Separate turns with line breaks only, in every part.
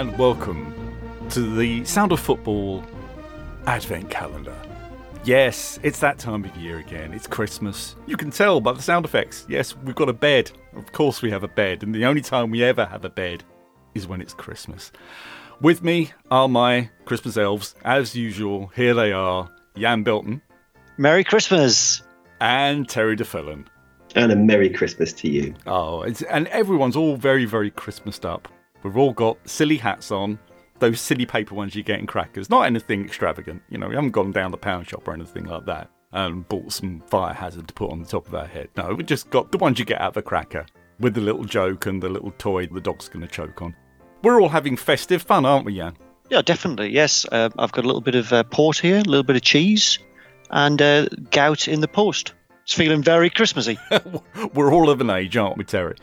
Hello and welcome to the Sound of Football Advent Calendar. Yes, it's that time of year again. It's Christmas. You can tell by the sound effects. Yes, we've got a bed. Of course, we have a bed, and the only time we ever have a bed is when it's Christmas. With me are my Christmas elves, as usual. Here they are Jan Belton
Merry Christmas.
and Terry Duffelen.
And a Merry Christmas to you.
Oh, it's, and everyone's all very, very Christmased up. We've all got silly hats on, those silly paper ones you get in crackers. Not anything extravagant, you know. We haven't gone down the pound shop or anything like that and bought some fire hazard to put on the top of our head. No, we've just got the ones you get out of a cracker with the little joke and the little toy the dog's going to choke on. We're all having festive fun, aren't we, Jan?
Yeah, definitely. Yes, uh, I've got a little bit of uh, port here, a little bit of cheese, and uh, gout in the post. It's feeling very Christmassy.
We're all of an age, aren't we, Terry?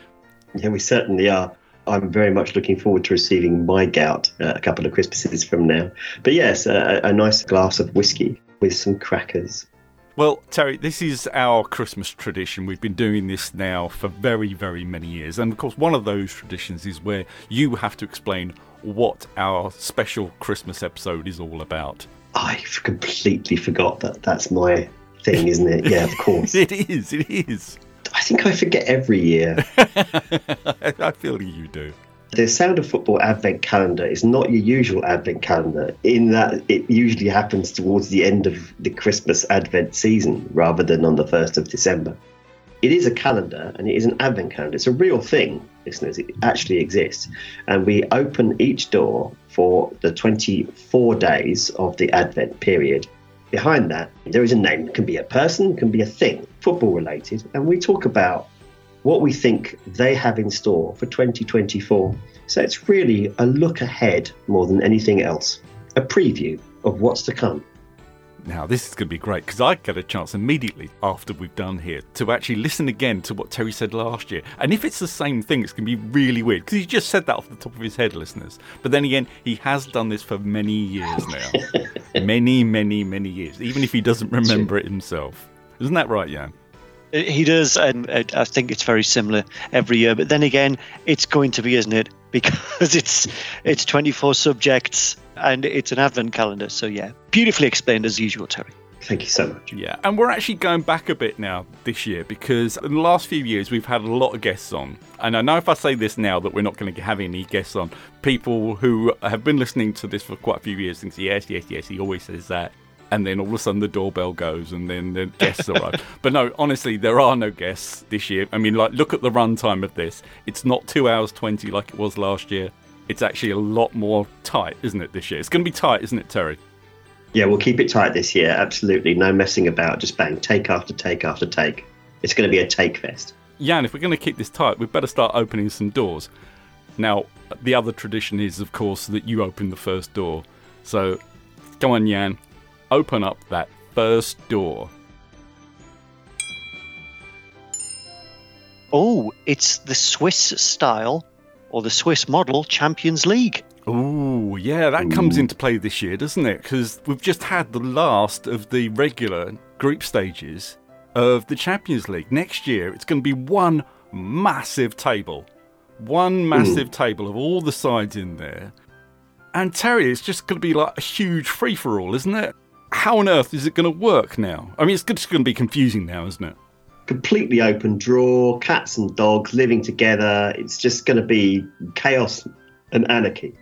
Yeah, we certainly are. I'm very much looking forward to receiving my gout uh, a couple of Christmases from now. But yes, a, a nice glass of whiskey with some crackers.
Well, Terry, this is our Christmas tradition. We've been doing this now for very, very many years. And of course, one of those traditions is where you have to explain what our special Christmas episode is all about.
I've completely forgot that that's my thing, isn't it? Yeah, of course.
It is, it is.
I think I forget every year.
I feel you do.
The Sound of Football Advent Calendar is not your usual Advent calendar in that it usually happens towards the end of the Christmas Advent season rather than on the 1st of December. It is a calendar and it is an Advent calendar. It's a real thing, listeners. It actually exists. And we open each door for the 24 days of the Advent period. Behind that, there is a name. It can be a person, it can be a thing, football related. And we talk about what we think they have in store for 2024. So it's really a look ahead more than anything else, a preview of what's to come.
Now, this is going to be great because I get a chance immediately after we've done here to actually listen again to what Terry said last year. And if it's the same thing, it's going to be really weird because he just said that off the top of his head, listeners. But then again, he has done this for many years now. many, many, many years, even if he doesn't remember it himself. Isn't that right, Jan?
he does, and uh, I think it's very similar every year. But then again, it's going to be, isn't it? Because it's it's 24 subjects and it's an advent calendar. So yeah, beautifully explained as usual, Terry.
Thank you so much.
Yeah, and we're actually going back a bit now this year because in the last few years we've had a lot of guests on. And I know if I say this now that we're not going to have any guests on, people who have been listening to this for quite a few years think, yes, yes, yes, he always says that. And then all of a sudden the doorbell goes and then the guests arrive. But no, honestly, there are no guests this year. I mean, like, look at the runtime of this. It's not two hours 20 like it was last year. It's actually a lot more tight, isn't it, this year? It's going to be tight, isn't it, Terry?
Yeah, we'll keep it tight this year. Absolutely. No messing about. Just bang, take after take after take. It's going to be a take fest.
Jan, if we're going to keep this tight, we'd better start opening some doors. Now, the other tradition is, of course, that you open the first door. So, go on, Jan, open up that first door.
Oh, it's the Swiss style or the Swiss model Champions League.
Ooh, yeah, that comes into play this year, doesn't it? Because we've just had the last of the regular group stages of the Champions League. Next year, it's going to be one massive table. One massive table of all the sides in there. And Terry, it's just going to be like a huge free for all, isn't it? How on earth is it going to work now? I mean, it's just going to be confusing now, isn't it?
Completely open draw, cats and dogs living together. It's just going to be chaos and anarchy.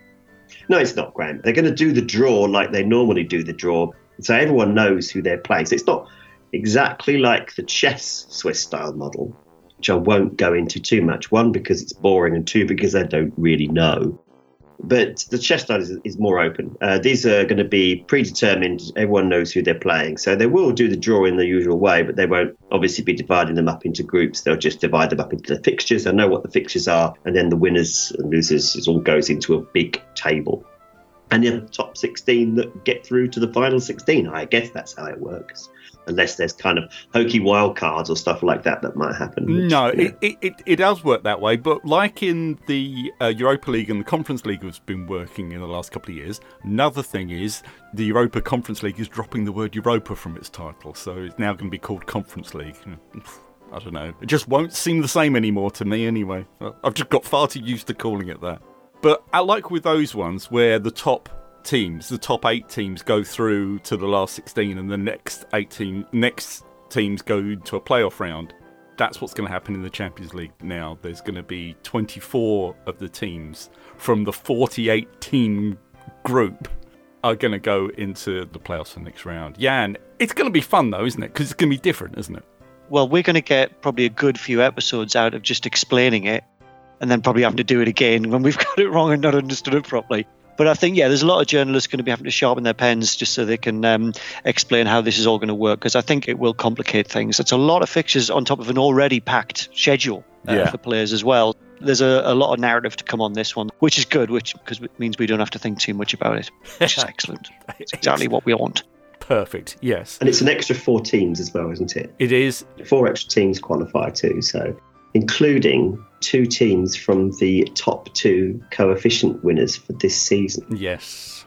No, it's not, Graham. They're going to do the draw like they normally do the draw. So everyone knows who they're playing. So it's not exactly like the chess Swiss style model, which I won't go into too much. One, because it's boring, and two, because I don't really know. But the chess is, is more open. Uh, these are going to be predetermined. Everyone knows who they're playing. So they will do the draw in the usual way, but they won't obviously be dividing them up into groups. They'll just divide them up into the fixtures. They'll know what the fixtures are, and then the winners and losers it all goes into a big table. And the top 16 that get through to the final 16. I guess that's how it works. Unless there's kind of hokey wild cards or stuff like that that might happen.
No,
yeah.
it, it, it, it does work that way, but like in the uh, Europa League and the Conference League has been working in the last couple of years, another thing is the Europa Conference League is dropping the word Europa from its title, so it's now going to be called Conference League. I don't know. It just won't seem the same anymore to me anyway. I've just got far too used to calling it that. But I like with those ones where the top teams, the top eight teams, go through to the last 16, and the next 18 next teams go to a playoff round. That's what's going to happen in the Champions League now. There's going to be 24 of the teams from the 48 team group are going to go into the playoffs the next round. And it's going to be fun though, isn't it? Because it's going to be different, isn't it?
Well, we're going to get probably a good few episodes out of just explaining it and then probably having to do it again when we've got it wrong and not understood it properly. But I think, yeah, there's a lot of journalists going to be having to sharpen their pens just so they can um, explain how this is all going to work because I think it will complicate things. It's a lot of fixtures on top of an already packed schedule uh,
Yeah.
for players as well. There's a, a lot of narrative to come on this one, which is good, which because it means we don't have to think too much about it, which is excellent. It's exactly what we want.
Perfect. Yes,
And it's an extra four teams as well, isn't it?
it is.
Four extra teams qualify too, so including two teams from the top two coefficient winners for this season,
Yes,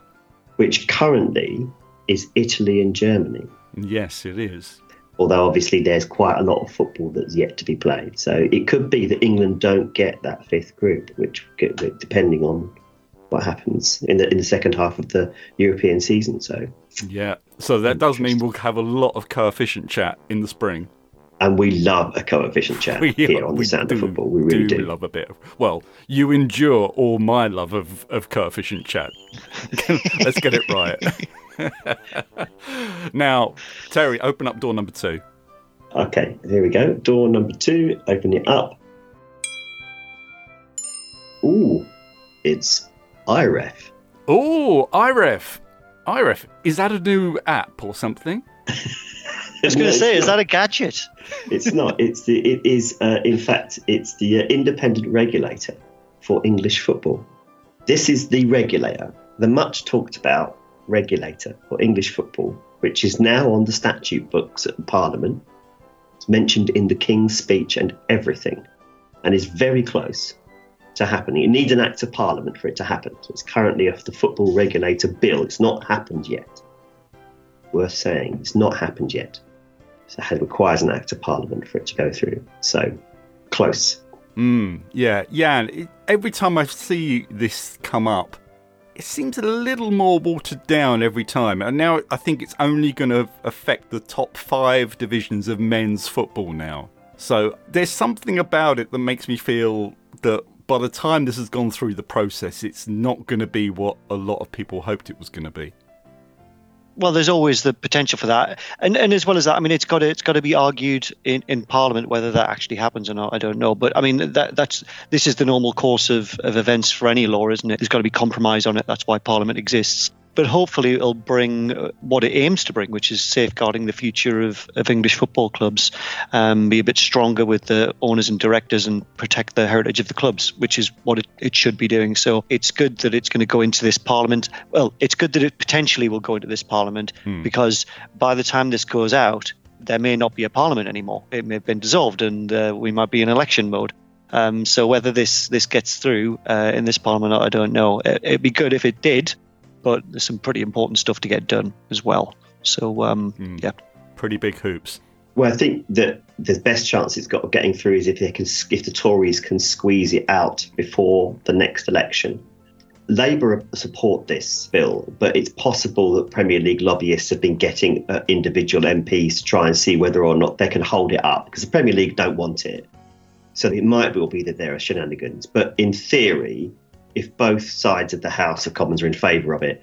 which currently is Italy and Germany.
yes, it is.
Although obviously there's quite a lot of football that's yet to be played, so it could be that England don't get that fifth group, which depending on what happens in the in the second half of the European season. So,
Yeah. So that does mean we'll have a lot of coefficient chat in the spring.
And we love a coefficient chat here on the Sound
do,
of Football. We really do.
love a bit of. Well, you endure all my love of, of coefficient chat. Let's get it right. now, Terry, open up door number two.
Okay, here we go. Door number two. Open it up. Ooh, it's IREF.
Oh, IREF. IREF. Is that a new app or something?
I was going to say, is that a gadget?
it's not. It's the. It is. Uh, in fact, it's the uh, independent regulator for English football. This is the regulator, the much talked about regulator for English football, which is now on the statute books at Parliament. It's mentioned in the King's speech and everything, and is very close to happening. It needs an act of Parliament for it to happen. So it's currently off the football regulator bill. It's not happened yet. Worth saying, it's not happened yet. So it requires an act of parliament for it to go through. So close.
Mm, yeah, yeah. every time I see this come up, it seems a little more watered down every time. And now I think it's only going to affect the top five divisions of men's football now. So there's something about it that makes me feel that by the time this has gone through the process, it's not going to be what a lot of people hoped it was going to be.
Well, there's always the potential for that, and and as well as that, I mean, it's got to it's got to be argued in, in Parliament whether that actually happens or not. I don't know, but I mean that that's this is the normal course of, of events for any law, isn't it? There's got to be compromise on it. That's why Parliament exists. But hopefully, it'll bring uh, what it aims to bring, which is safeguarding the future of, of English football clubs, um, be a bit stronger with the owners and directors, and protect the heritage of the clubs, which is what it, it should be doing. So it's good that it's going to go into this parliament. Well, it's good that it potentially will go into this parliament because by the time this goes out, there may not be a parliament anymore. It may have been dissolved, and uh, we might be in election mode. Um, so whether this this gets through uh, in this parliament, I don't know. It, it'd be good if it did, but there's some pretty important stuff to get done as well. So um, yeah,
Pretty big hoops.
Well, I think that the best chance it's got of getting through is if they can, if the Tories can squeeze it out before the next election. Labour support this bill, but it's possible that Premier League lobbyists have been getting uh, individual MPs to try and see whether or not they can hold it up because the Premier League don't want it. So it might well be that there are shenanigans. But in theory, if both sides of the House of Commons are in favour of it,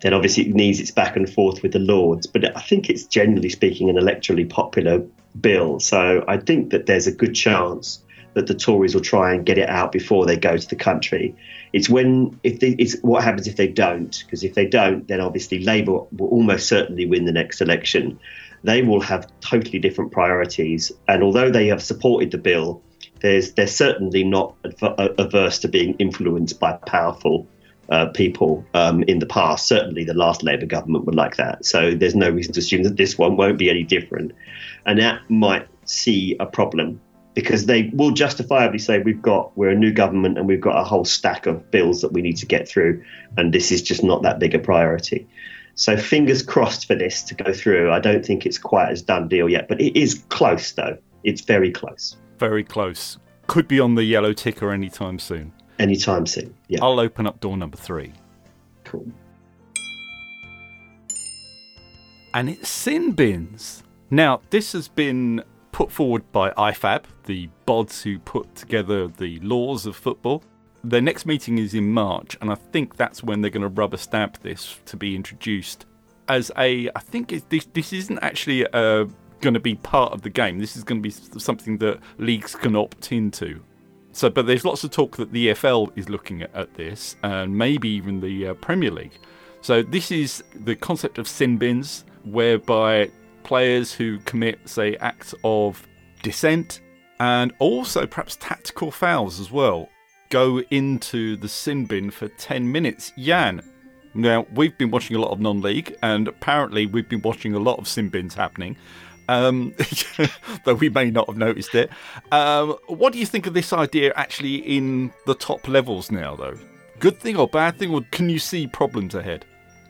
then obviously it needs its back and forth with the Lords. But I think it's generally speaking an electorally popular bill. So I think that there's a good chance that the Tories will try and get it out before they go to the country. It's when if they, it's what happens if they don't, because if they don't, then obviously Labour will almost certainly win the next election. They will have totally different priorities, and although they have supported the bill, there's they're certainly not averse to being influenced by powerful uh, people um, in the past. Certainly, the last Labour government would like that. So there's no reason to assume that this one won't be any different, and that might see a problem because they will justifiably say we've got we're a new government and we've got a whole stack of bills that we need to get through, and this is just not that big a priority. So fingers crossed for this to go through. I don't think it's quite as done deal yet, but it is close though. It's very close.
Very close. Could be on the yellow ticker anytime soon.
anytime soon. Yeah,
I'll open up door number three.
cool.
and it's sin bins. Now, this has been put forward by IFAB, the bods who put together the laws of football. Their next meeting is in March, and I think that's when they're going to rubber stamp this to be introduced as a. I think it, this this isn't actually uh, going to be part of the game. This is going to be something that leagues can opt into. So, but there's lots of talk that the EFL is looking at, at this, and maybe even the uh, Premier League. So, this is the concept of sin bins, whereby players who commit, say, acts of dissent and also perhaps tactical fouls as well go into the sin bin for 10 minutes. Jan, now we've been watching a lot of non league, and apparently we've been watching a lot of sin bins happening. Um, though we may not have noticed it. Um, what do you think of this idea actually in the top levels now, though? Good thing or bad thing, or can you see problems ahead?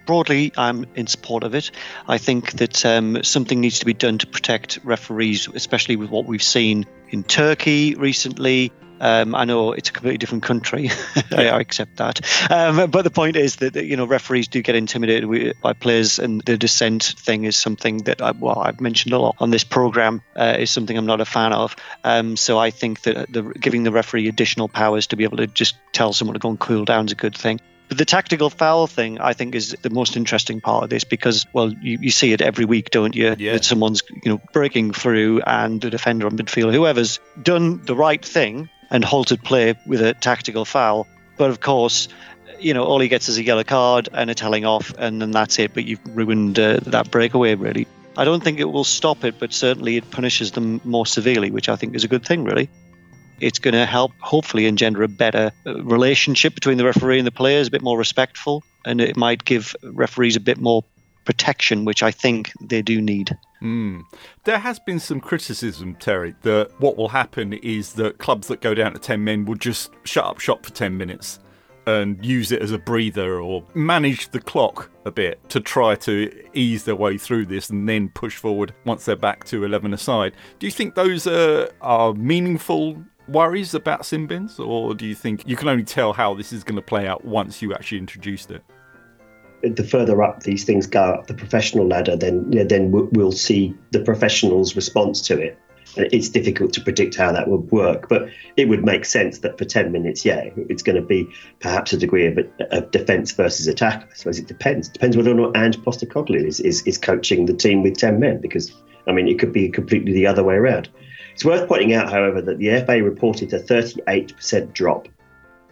broadly, I'm in support of it. I think that um, something needs to be done to protect referees, especially with what we've seen in Turkey recently. Um, I know it's a completely different country. I, I accept that. Um, but the point is that you know referees do get intimidated by players, and the dissent thing is something that I, well I've mentioned a lot on this program uh, is something I'm not a fan of. Um, so I think that the, giving the referee additional powers to be able to just tell someone to go and cool down is a good thing. But the tactical foul thing, I think, is the most interesting part of this because, well, you, you see it every week, don't you?
Yeah.
That someone's, you know, breaking through and the defender on midfield, whoever's done the right thing and halted play with a tactical foul. But of course, you know, all he gets is a yellow card and a telling off, and then that's it. But you've ruined uh, that breakaway, really. I don't think it will stop it, but certainly it punishes them more severely, which I think is a good thing, really it's going to help hopefully engender a better uh, relationship between the referee and the players, a bit more respectful, and it might give referees a bit more protection, which I think they do need.
Mm. There has been some criticism, Terry, that what will happen is that clubs that go down to 10 men will just shut up shop for 10 minutes and use it as a breather or manage the clock a bit to try to ease their way through this and then push forward once they're back to 11 aside. Do you think those uh, are meaningful worries about sin bins, or do you think you can only tell how this is going to play out once you actually introduced it?
The further up these things go up the professional ladder, then then we'll see the professionals' response to it. It's difficult to predict how that would work, but it would make sense that for 10 minutes, yeah, it's going to be perhaps a degree of, of defence versus attack. I suppose it depends. It depends whether or not Ange Postecoglou is, is, is coaching the team with 10 men, because, I mean, it could be completely the other way around. It's worth pointing out, however, that the FA reported a 38% drop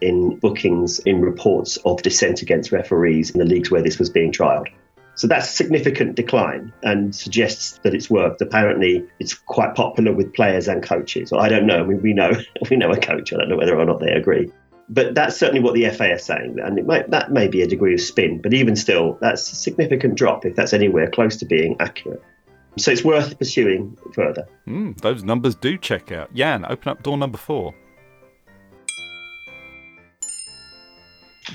in bookings in reports of dissent against referees in the leagues where this was being trialled. So that's a significant decline and suggests that it's worked. Apparently, it's quite popular with players and coaches. I don't know. I mean, we know we know a coach. I don't know whether or not they agree. But that's certainly what the FA is saying, and might, that may be a degree of spin. But even still, that's a significant drop if that's anywhere close to being accurate. So it's worth pursuing further.
Mm, those numbers do check out. Jan, open up door number four.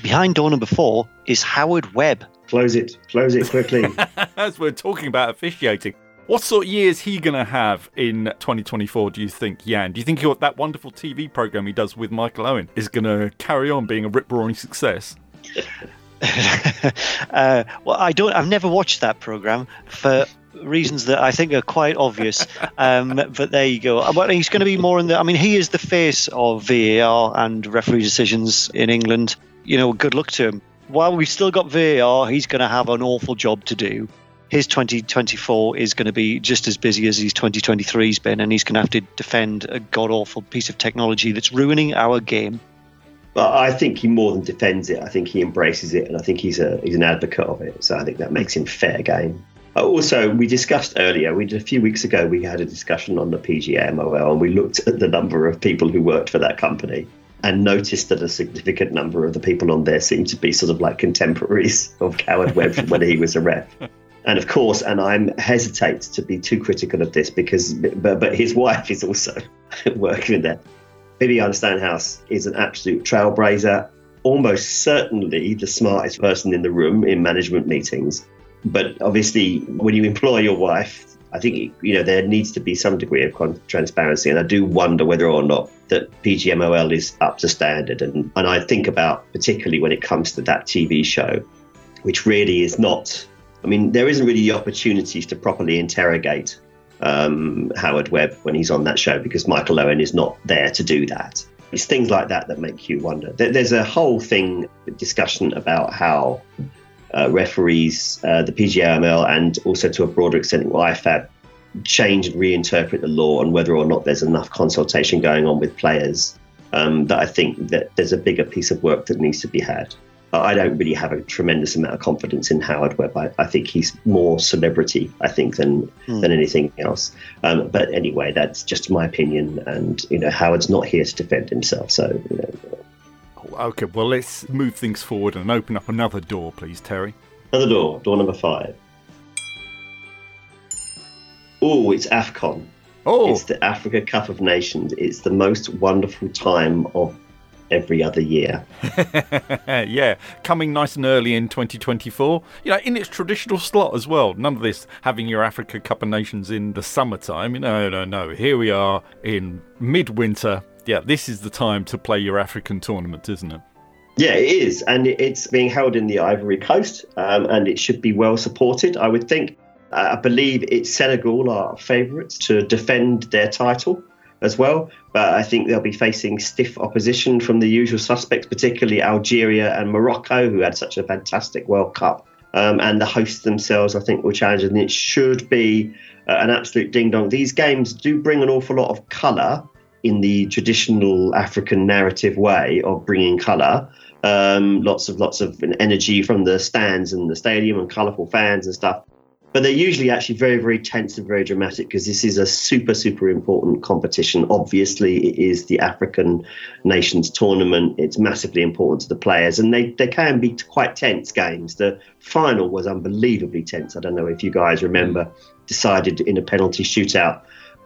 Behind door number four is Howard Webb.
Close it. Close it quickly.
As we're talking about officiating, what sort of year is he going to have in 2024, do you think, Jan? Do you think that wonderful TV program he does with Michael Owen is going to carry on being a rip roaring success?
uh, well, I don't. I've never watched that program for reasons that I think are quite obvious. Um, but there you go. Well, he's going to be more in the. I mean, he is the face of VAR and referee decisions in England. You know, good luck to him. While we've still got VAR, he's going to have an awful job to do. His 2024 is going to be just as busy as his 2023's been, and he's going to have to defend a god awful piece of technology that's ruining our game.
But I think he more than defends it. I think he embraces it, and I think he's a he's an advocate of it. So I think that makes him fair game. Uh, also, we discussed earlier, we a few weeks ago, we had a discussion on the PGMOL and we looked at the number of people who worked for that company and noticed that a significant number of the people on there seemed to be sort of like contemporaries of Howard Webb from when he was a ref. And of course, and I'm hesitate to be too critical of this because, but, but his wife is also working there. Bibiana Steinhaus is an absolute trailblazer, almost certainly the smartest person in the room in management meetings but obviously, when you employ your wife, I think you know there needs to be some degree of transparency, and I do wonder whether or not that PGMOL is up to standard. And and I think about particularly when it comes to that TV show, which really is not. I mean, there isn't really the opportunities to properly interrogate um, Howard Webb when he's on that show because Michael Owen is not there to do that. It's things like that that make you wonder. There's a whole thing discussion about how uh, referees, uh, the PGMOL, and also to a broader extent IFAB change and reinterpret the law and whether or not there's enough consultation going on with players. Um, that I think that there's a bigger piece of work that needs to be had. I don't really have a tremendous amount of confidence in Howard Webb. I, I think he's more celebrity, I think, than mm. than anything else. Um, but anyway, that's just my opinion, and you know, Howard's not here to defend himself. So, you know.
Okay, well, let's move things forward and open up another door, please, Terry.
Another door, door number five. Oh, it's AFCON. Oh. It's the Africa Cup of Nations. It's the most wonderful time of every other year.
yeah, coming nice and early in 2024. You know, in its traditional slot as well. None of this having your Africa Cup of Nations in the summertime. No, no, no. Here we are in midwinter. Yeah, this is the time to play your African tournament, isn't it?
Yeah, it is, and it's being held in the Ivory Coast, um, and it should be well supported. I would think. Uh, I believe it's Senegal are favourites to defend their title as well. But I think they'll be facing stiff opposition from the usual suspects, particularly Algeria and Morocco, who had such a fantastic World Cup. Um, and the hosts themselves, I think, will challenge, and it should be uh, an absolute ding dong. These games do bring an awful lot of colour in the traditional African narrative way of bringing colour. Um, lots of lots of energy from the stands and the stadium and colourful fans and stuff but they're usually actually very, very tense and very dramatic because this is a super, super important competition. Obviously, it is the African Nations tournament. It's massively important to the players, and they, they can be quite tense games. The final was unbelievably tense. I don't know if you guys remember, decided in a penalty shootout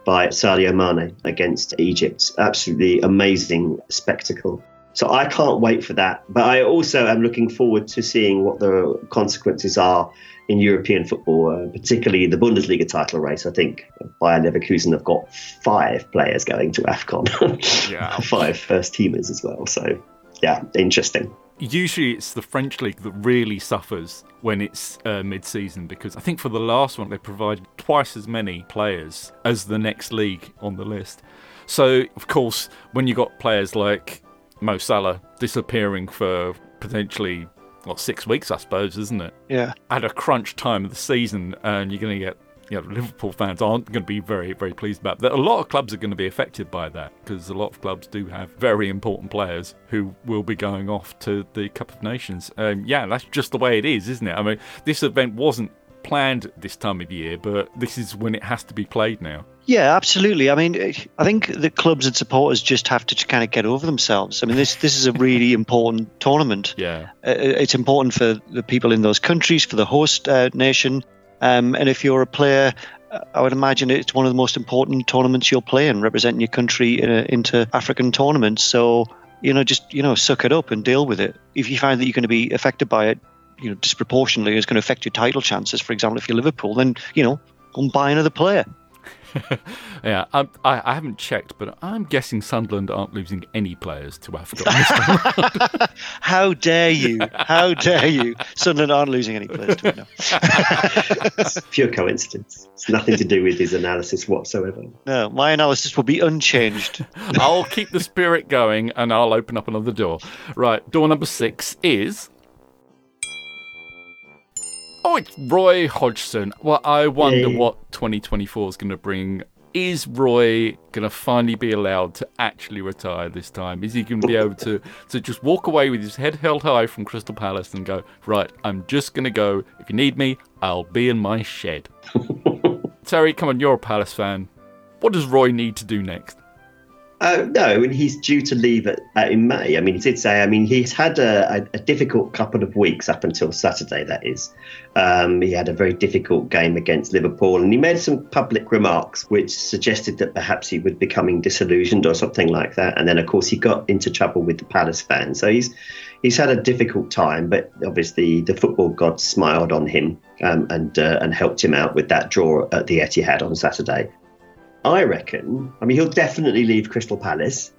by Sadio Mane against Egypt. Absolutely amazing spectacle. So I can't wait for that. But I also am looking forward to seeing what the consequences are in European football, uh, particularly the Bundesliga title race. I think Bayer Leverkusen have got five players going to AFCON, yeah. five first teamers as well. So, yeah, interesting.
Usually it's the French league that really suffers when it's uh, mid season because I think for the last one they provided twice as many players as the next league on the list. So, of course, when you got players like Mo Salah disappearing for potentially well, six weeks, I suppose, isn't it?
Yeah.
At a crunch time of the season, and you're going to get, you know, Liverpool fans aren't going to be very, very pleased about that. A lot of clubs are going to be affected by that because a lot of clubs do have very important players who will be going off to the Cup of Nations. Um, yeah, that's just the way it is, isn't it? I mean, this event wasn't planned this time of year, but this is when it has to be played now.
Yeah, absolutely. I mean, I think the clubs and supporters just have to kind of get over themselves. I mean, this this is a really important tournament.
Yeah,
uh, it's important for the people in those countries, for the host uh, nation, um, and if you're a player. Uh, I would imagine it's one of the most important tournaments you'll play in, representing your country in a, into African tournaments. So, you know, just you know, suck it up and deal with it. If you find that you're going to be affected by it, you know, disproportionately, it's going to affect your title chances. For example, if you're Liverpool, then you know, go and buy another player.
yeah, um, I, I, haven't checked, but I'm guessing Sunderland aren't losing any players to Africa.
How dare you? How dare you? Sunderland aren't losing any players to it now.
it's pure coincidence. It's nothing to do with his analysis whatsoever.
No, my analysis will be unchanged.
I'll keep the spirit going and I'll open up another door. Right, door number six is Oh, it's Roy Hodgson. Well, I wonder what 2024 is going to bring. Is Roy going to finally be allowed to actually retire this time? Is he going to be able to, to just walk away with his head held high from Crystal Palace and go, right, I'm just going to go. If you need me, I'll be in my shed. Terry, come on, you're a Palace fan. What does Roy need to do next?
Uh, no, and he's due to leave at, uh, in May. I mean, he did say. I mean, he's had a, a, a difficult couple of weeks up until Saturday. That is, um, he had a very difficult game against Liverpool, and he made some public remarks which suggested that perhaps he was becoming disillusioned or something like that. And then, of course, he got into trouble with the Palace fans. So he's he's had a difficult time, but obviously the football gods smiled on him um, and uh, and helped him out with that draw at the Etihad on Saturday. I reckon. I mean, he'll definitely leave Crystal Palace.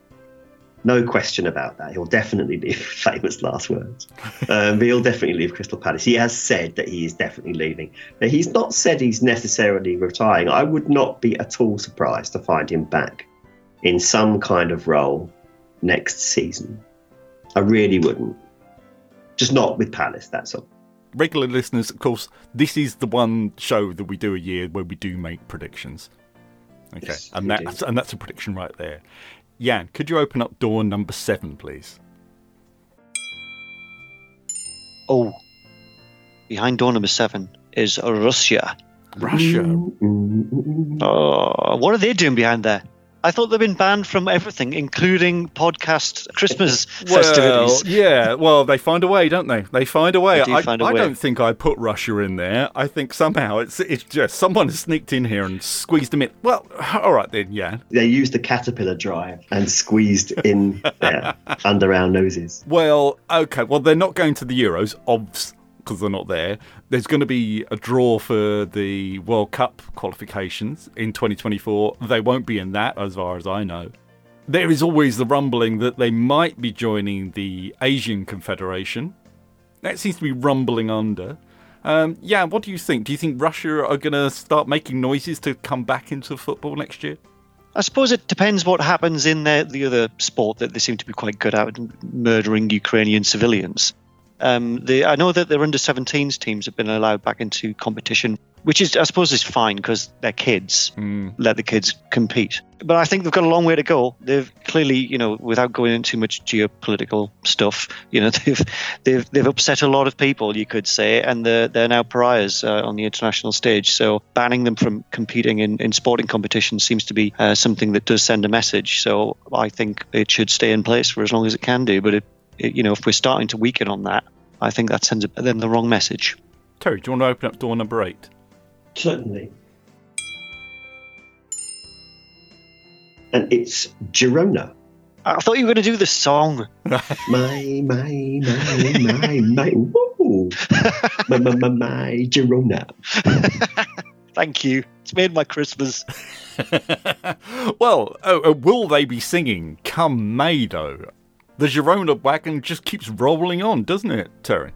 No question about that. He'll definitely leave. Famous last words. Um, but he'll definitely leave Crystal Palace. He has said that he is definitely leaving. But he's not said he's necessarily retiring. I would not be at all surprised to find him back in some kind of role next season. I really wouldn't. Just not with Palace, that's all.
Regular listeners, of course, this is the one show that we do a year where we do make predictions. Okay,
Yes,
and
we
that's and that's a prediction right there. Jan, could you open up door number seven, please?
Oh, behind door number seven is Russia.
Russia.
Oh, what are they doing behind there? I thought they've been banned from everything, including podcast Christmas festivities.
Well, yeah. Well, they find a way, don't they? They find a way.
They do
I,
find a
I
way.
don't think I put Russia in there. I think somehow it's it's just someone has sneaked in here and squeezed them in. Well, all right then, yeah.
They used the caterpillar drive and squeezed in there under our noses.
Well, okay. Well, they're not going to the Euros, obvs, because they're not there. There's going to be a draw for the World Cup qualifications in 2024. They won't be in that, as far as I know. There is always the rumbling that they might be joining the Asian Confederation. That seems to be rumbling under. Um, yeah, what do you think? Do you think Russia are going to start making noises to come back into football next year?
I suppose it depends what happens in their, the other sport that they seem to be quite good at, murdering Ukrainian civilians. Um, they, I know that their under 17s teams have been allowed back into competition, which is, I suppose, is fine because they're kids. Let the kids compete. But I think they've got a long way to go. They've clearly, you know, without going into much geopolitical stuff, you know, they've they've they've upset a lot of people, you could say, and they're they're now pariahs uh, on the international stage. So banning them from competing in, in sporting competitions seems to be uh, something that does send a message. So I think it should stay in place for as long as it can do. But it, you know, if we're starting to weaken on that, I think that sends them the wrong message.
Terry, do you want to open up door number eight?
Certainly. And it's Girona.
I thought you were going to do the song.
My, my, my, my, my, woo. my, my, my, my, Girona.
Thank you. It's made my Christmas.
well, uh, uh, will they be singing come May, though? The Girona wagon just keeps rolling on, doesn't it, Terry?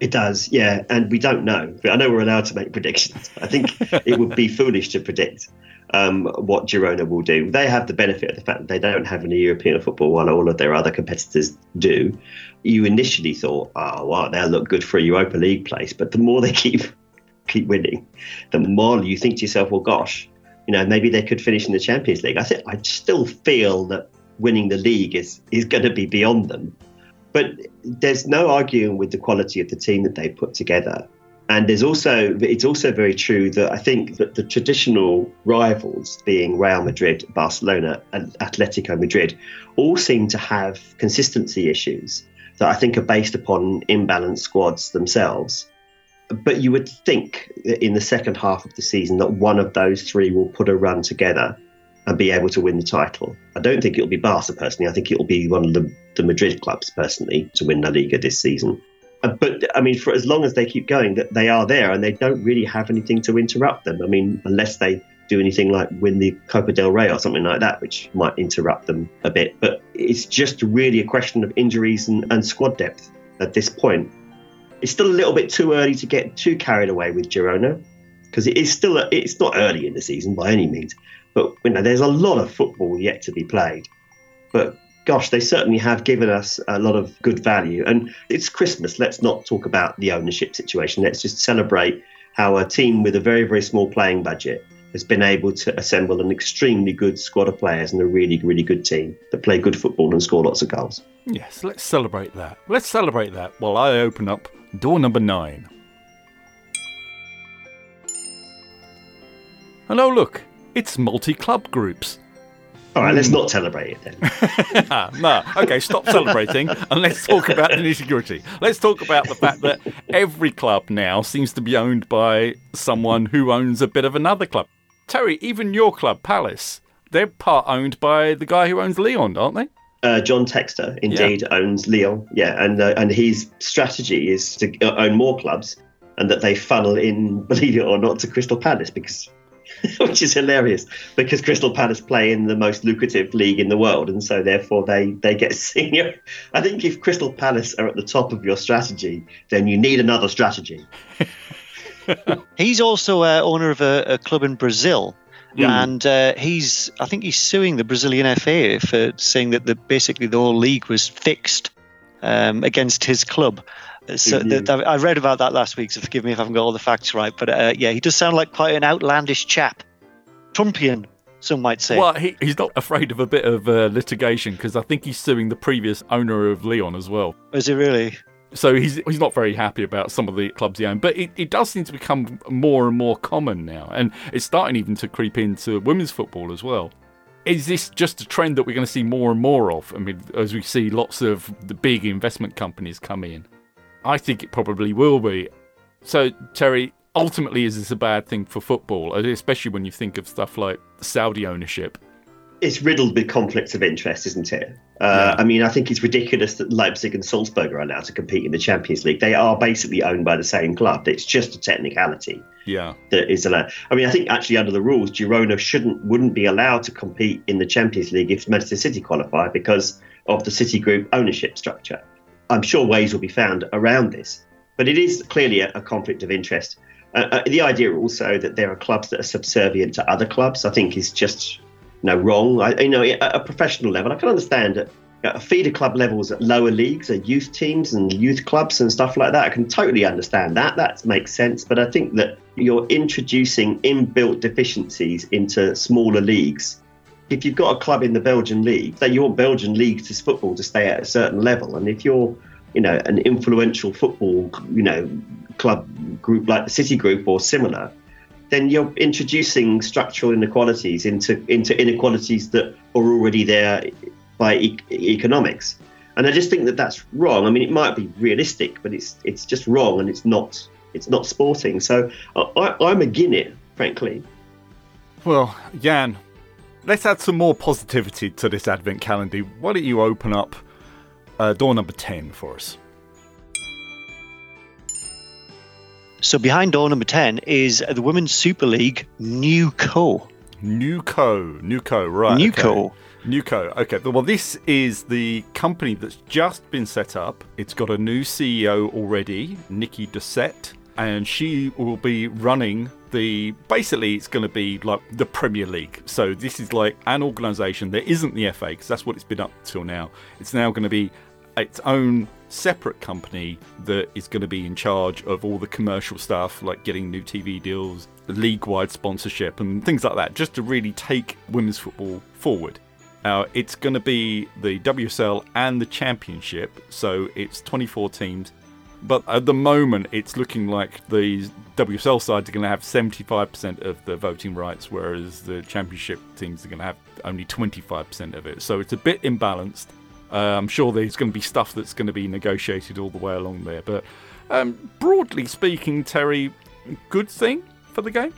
It does, yeah, and we don't know. But I know we're allowed to make predictions. I think it would be foolish to predict um, what Girona will do. They have the benefit of the fact that they don't have any European football while all of their other competitors do. You initially thought, oh, wow, they'll look good for a Europa League place, but the more they keep keep winning, the more you think to yourself, well, gosh, you know, maybe they could finish in the Champions League. I think I still feel that winning the league is is going to be beyond them. But there's no arguing with the quality of the team that they put together. And there's also it's also very true that I think that the traditional rivals, being Real Madrid, Barcelona, and Atletico Madrid, all seem to have consistency issues that I think are based upon imbalanced squads themselves. But you would think that in the second half of the season that one of those three will put a run together and be able to win the title. I don't think it'll be Barca personally. I think it'll be one of the, the Madrid clubs personally to win La Liga this season. Uh, But I mean, for as long as they keep going, that they are there and they don't really have anything to interrupt them. I mean, unless they do anything like win the Copa del Rey or something like that, which might interrupt them a bit. But it's just really a question of injuries and, and squad depth at this point. It's still a little bit too early to get too carried away with Girona because it is still a, it's not early in the season by any means. But you know, there's a lot of football yet to be played. But gosh, they certainly have given us a lot of good value. And it's Christmas. Let's not talk about the ownership situation. Let's just celebrate how a team with a very, very small playing budget has been able to assemble an extremely good squad of players and a really, really good team that play good football and score lots of goals.
Yes, let's celebrate that. Let's celebrate that while I open up door number nine. Oh, look, it's multi club groups.
All right, let's not celebrate it then.
Ah, no, okay, stop celebrating and let's talk about the nitty gritty. Let's talk about the fact that every club now seems to be owned by someone who owns a bit of another club. Terry, even your club, Palace, they're part owned by the guy who owns Lyon, aren't they?
Uh, John Textor indeed owns Lyon, yeah, and uh, and his strategy is to own more clubs, and that they funnel in, believe it or not, to Crystal Palace because, which is hilarious, because Crystal Palace play in the most lucrative league in the world, and so therefore they they get senior. I think if Crystal Palace are at the top of your strategy, then you need another strategy.
He's also uh, owner of a, a club in Brazil Mm. And uh, he's, I think he's suing the Brazilian FA for saying that the basically the whole league was fixed um, against his club. So mm-hmm. the, I read about that last week, so forgive me if I haven't got all the facts right. But uh, yeah, he does sound like quite an outlandish chap, Trumpian, some might say.
Well, he, he's not afraid of a bit of uh, litigation because I think he's suing the previous owner of Lyon as well.
Is he really?
So he's he's not very happy about some of the clubs he owns, but it, it does seem to become more and more common now, and it's starting even to creep into women's football as well. Is this just a trend that we're going to see more and more of? I mean, as we see lots of the big investment companies come in, I think it probably will be. So, Terry, ultimately, is this a bad thing for football, especially when you think of stuff like Saudi ownership?
it's riddled with conflicts of interest, isn't it? Uh, yeah. I mean, I think it's ridiculous that Leipzig and Salzburg are allowed to compete in the Champions League. They are basically owned by the same club. It's just a technicality.
Yeah,
that is allowed. I mean, I think actually under the rules, Girona shouldn't wouldn't be allowed to compete in the Champions League if Manchester City qualify because of the City Group ownership structure. I'm sure ways will be found around this, but it is clearly a, a conflict of interest. Uh, uh, the idea also that there are clubs that are subservient to other clubs, I think, is just know wrong. I, you know, at a professional level, I can understand at feeder club levels at lower leagues, at youth teams and youth clubs and stuff like that. I can totally understand that. That makes sense. But I think that you're introducing inbuilt deficiencies into smaller leagues. If you've got a club in the Belgian league, say you want Belgian leagues football to stay at a certain level, and if you're you know an influential football you know club group like the City Group or similar, then you're introducing structural inequalities into into inequalities that are already there by e- economics. And I just think that that's wrong. I mean, it might be realistic, but it's it's just wrong, and it's not it's not sporting. So I, I'm a it, frankly.
Well, Jan, let's add some more positivity to this advent calendar. Why don't you open up uh, door number ten for us?
So behind door number 10 is the Women's Super League NewCo.
NewCo, NewCo, right.
NewCo.
Okay. NewCo. Okay. Well, this is the company that's just been set up. It's got a new CEO already, Nikki Doucet, and she will be running the. Basically, it's going to be like the Premier League. So this is like an organisation. that isn't the FA because that's what it's been up till now. It's now going to be its own separate company that is going to be in charge of all the commercial stuff, like getting new TV deals, league wide sponsorship, and things like that, just to really take women's football forward. Now, it's going to be the WSL and the Championship, so it's 24 teams. But at the moment, it's looking like the WSL side are going to have 75% of the voting rights, whereas the Championship teams are going to have only 25% of it. So it's a bit imbalanced. Uh, I'm sure there's going to be stuff that's going to be negotiated all the way along there. But um, broadly speaking, Terry, good thing for the game?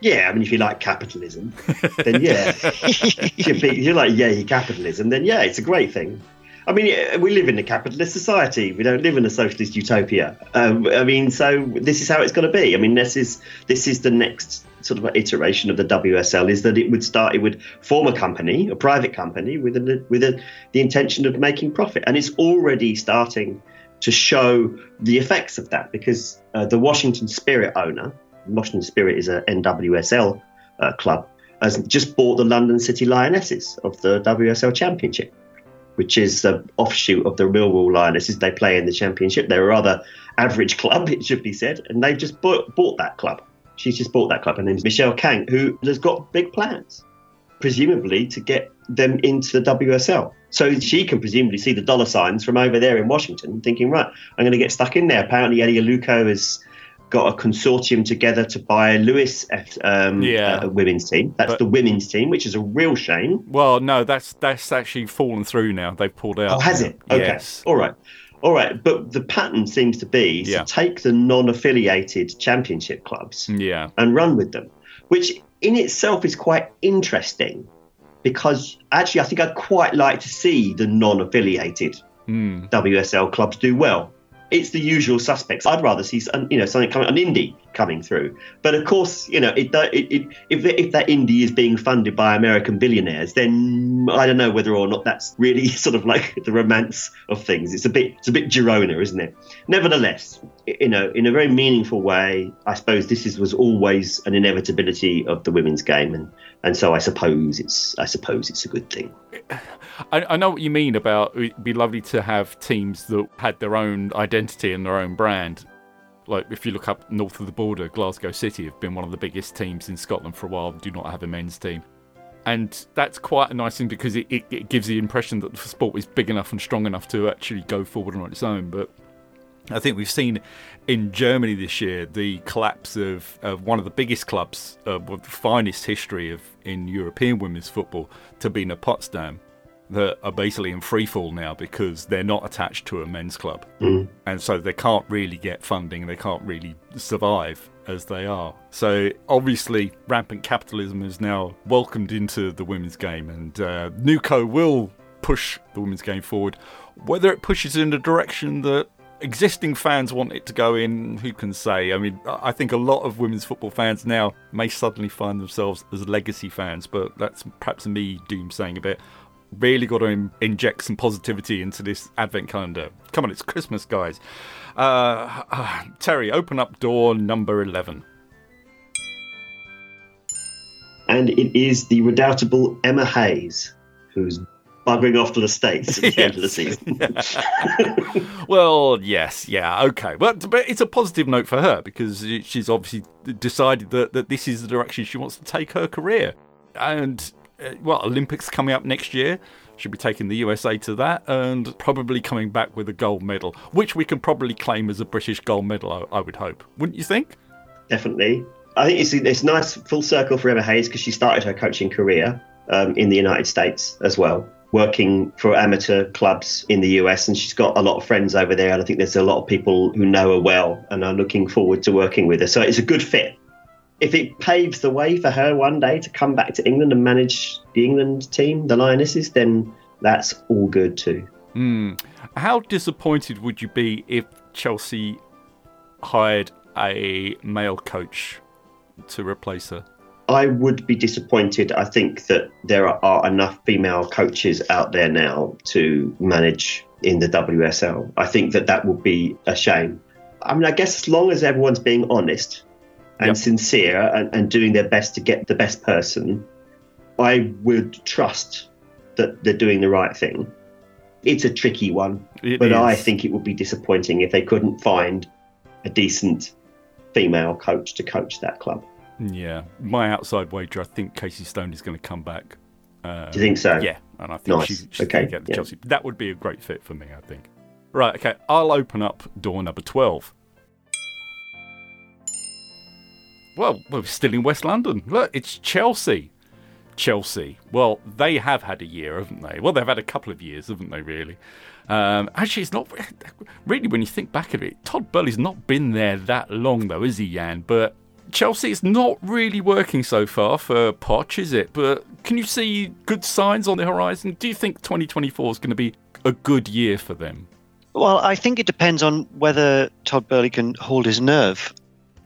Yeah, I mean, if you like capitalism, then yeah. if you like yay capitalism, then yeah, it's a great thing. I mean, we live in a capitalist society. We don't live in a socialist utopia. Um, I mean, so this is how it's going to be. I mean, this is this is the next sort of iteration of the WSL is that it would start, it would form a company, a private company, with with a, the intention of making profit, and it's already starting to show the effects of that because uh, the Washington Spirit owner, Washington Spirit is a NWSL uh, club, has just bought the London City Lionesses of the WSL Championship, which is the offshoot of the Millwall Lionesses. They play in the Championship. They're a rather average club, it should be said, and they've just bought, bought that club. She's just bought that club. Her name's Michelle Kang, who has got big plans, presumably to get them into the WSL. So she can presumably see the dollar signs from over there in Washington, thinking, right, I'm going to get stuck in there. Apparently, Eni Aluko has got a consortium together to buy Lewes um, yeah. uh, women's team. That's but, the women's team, which is a real shame.
Well, no, that's that's actually fallen through now. They've pulled out.
Oh, has it? Okay. Yes. All right. All right, but the pattern seems to be yeah. to take the non-affiliated championship clubs
yeah.
and run with them, which in itself is quite interesting because actually I think I'd quite like to see the non-affiliated
Hmm.
WSL clubs do well. It's the usual suspects. I'd rather see you know something coming, an indie coming through. But of course, you know, it, it, it, if if that indie is being funded by American billionaires, then I don't know whether or not that's really sort of like the romance of things. It's a bit it's a bit Girona, isn't it? Nevertheless, you know, in a very meaningful way, I suppose this is, was always an inevitability of the women's game, and and so I suppose it's I suppose it's a good thing.
I, I know what you mean about it'd be lovely to have teams that had their own identity and their own brand. Like if you look up north of the border, Glasgow City have been one of the biggest teams in Scotland for a while. Do not have a men's team, and that's quite a nice thing because it, it, it gives the impression that the sport is big enough and strong enough to actually go forward on its own. But I think we've seen in Germany this year the collapse of, of one of the biggest clubs uh, with the finest history of in European women's football, Turbine Potsdam, that are basically in free fall now because they're not attached to a men's club, and so they can't really get funding. They can't really survive as they are. So obviously, rampant capitalism is now welcomed into the women's game, and uh, NewCo will push the women's game forward. Whether it pushes in the direction that existing fans want it to go in, who can say? I mean, I think a lot of women's football fans now may suddenly find themselves as legacy fans, but that's perhaps me doom saying a bit. Really got to in- inject some positivity into this advent calendar. Come on, it's Christmas, guys. Uh, uh, Terry, open up door number 11.
and it is the redoubtable Emma Hayes who's buggering off to the States at the end of the season.
Well, yes, yeah, okay. But, but it's a positive note for her because she's obviously decided that, that this is the direction she wants to take her career. And, uh, well, Olympics coming up next year. She'll be taking the USA to that and probably coming back with a gold medal, which we can probably claim as a British gold medal, I, I would hope. Wouldn't you think?
Definitely. I think it's, it's nice full circle for Emma Hayes because she started her coaching career um, in the United States as well, working for amateur clubs in the US. And she's got a lot of friends over there. And I think there's a lot of people who know her well and are looking forward to working with her. So it's a good fit. If it paves the way for her one day to come back to England and manage the England team, the Lionesses, then that's all good too. Hmm.
How disappointed would you be if Chelsea hired a male coach to replace her?
I would be disappointed. I think that there are enough female coaches out there now to manage in the WSL. I think that that would be a shame. I mean, I guess as long as everyone's being honest and
Yep.
sincere and, and doing their best to get the best person, I would trust that they're doing the right thing. It's a tricky one,
It
but I think it would be disappointing if they couldn't find a decent female coach to coach that club.
Yeah, my outside wager, I think Casey Stoney is going to come back. Uh,
Do you think so?
Yeah, and I think
Nice.
she, she's
Okay,
going to get the
yeah.
Chelsea. That would be a great fit for me, I think. Right, okay, I'll open up door number 12. Well, we're still in West London. Look, it's Chelsea. Chelsea. Well, they have had a year, haven't they? Well, they've had a couple of years, haven't they, really? Um, actually, it's not really when you think back of it. Todd Boehly's not been there that long, though, is he, Jan? But Chelsea, it's not really working so far for Poch, is it? But can you see good signs on the horizon? Do you think 2024 is going to be a good year for them?
Well, I think it depends on whether Todd Boehly can hold his nerve.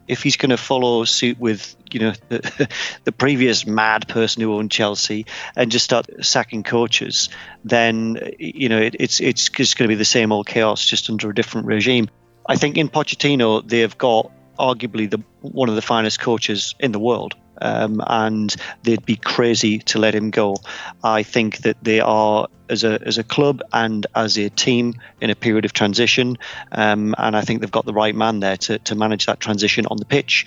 If he's going to follow suit with, you know, the, the previous mad person who owned Chelsea and just start sacking coaches, then you know it, it's it's just going to be the same old chaos, just under a different regime. I think in Pochettino they've got arguably the one of the finest coaches in the world. Um, and they'd be crazy to let him go. I think that they are, as a as a club and as a team, in a period of transition, um, and I think they've got the right man there to, to manage that transition on the pitch.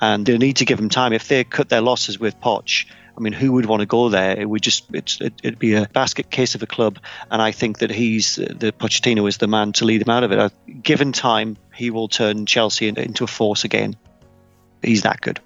And they need to give him time. If they cut their losses with Poch, I mean, who would want to go there? It would just it's, it, it'd be a basket case of a club, and I think that he's the Pochettino is the man to lead them out of it. Uh, given time, he will turn Chelsea into a force again. He's that good.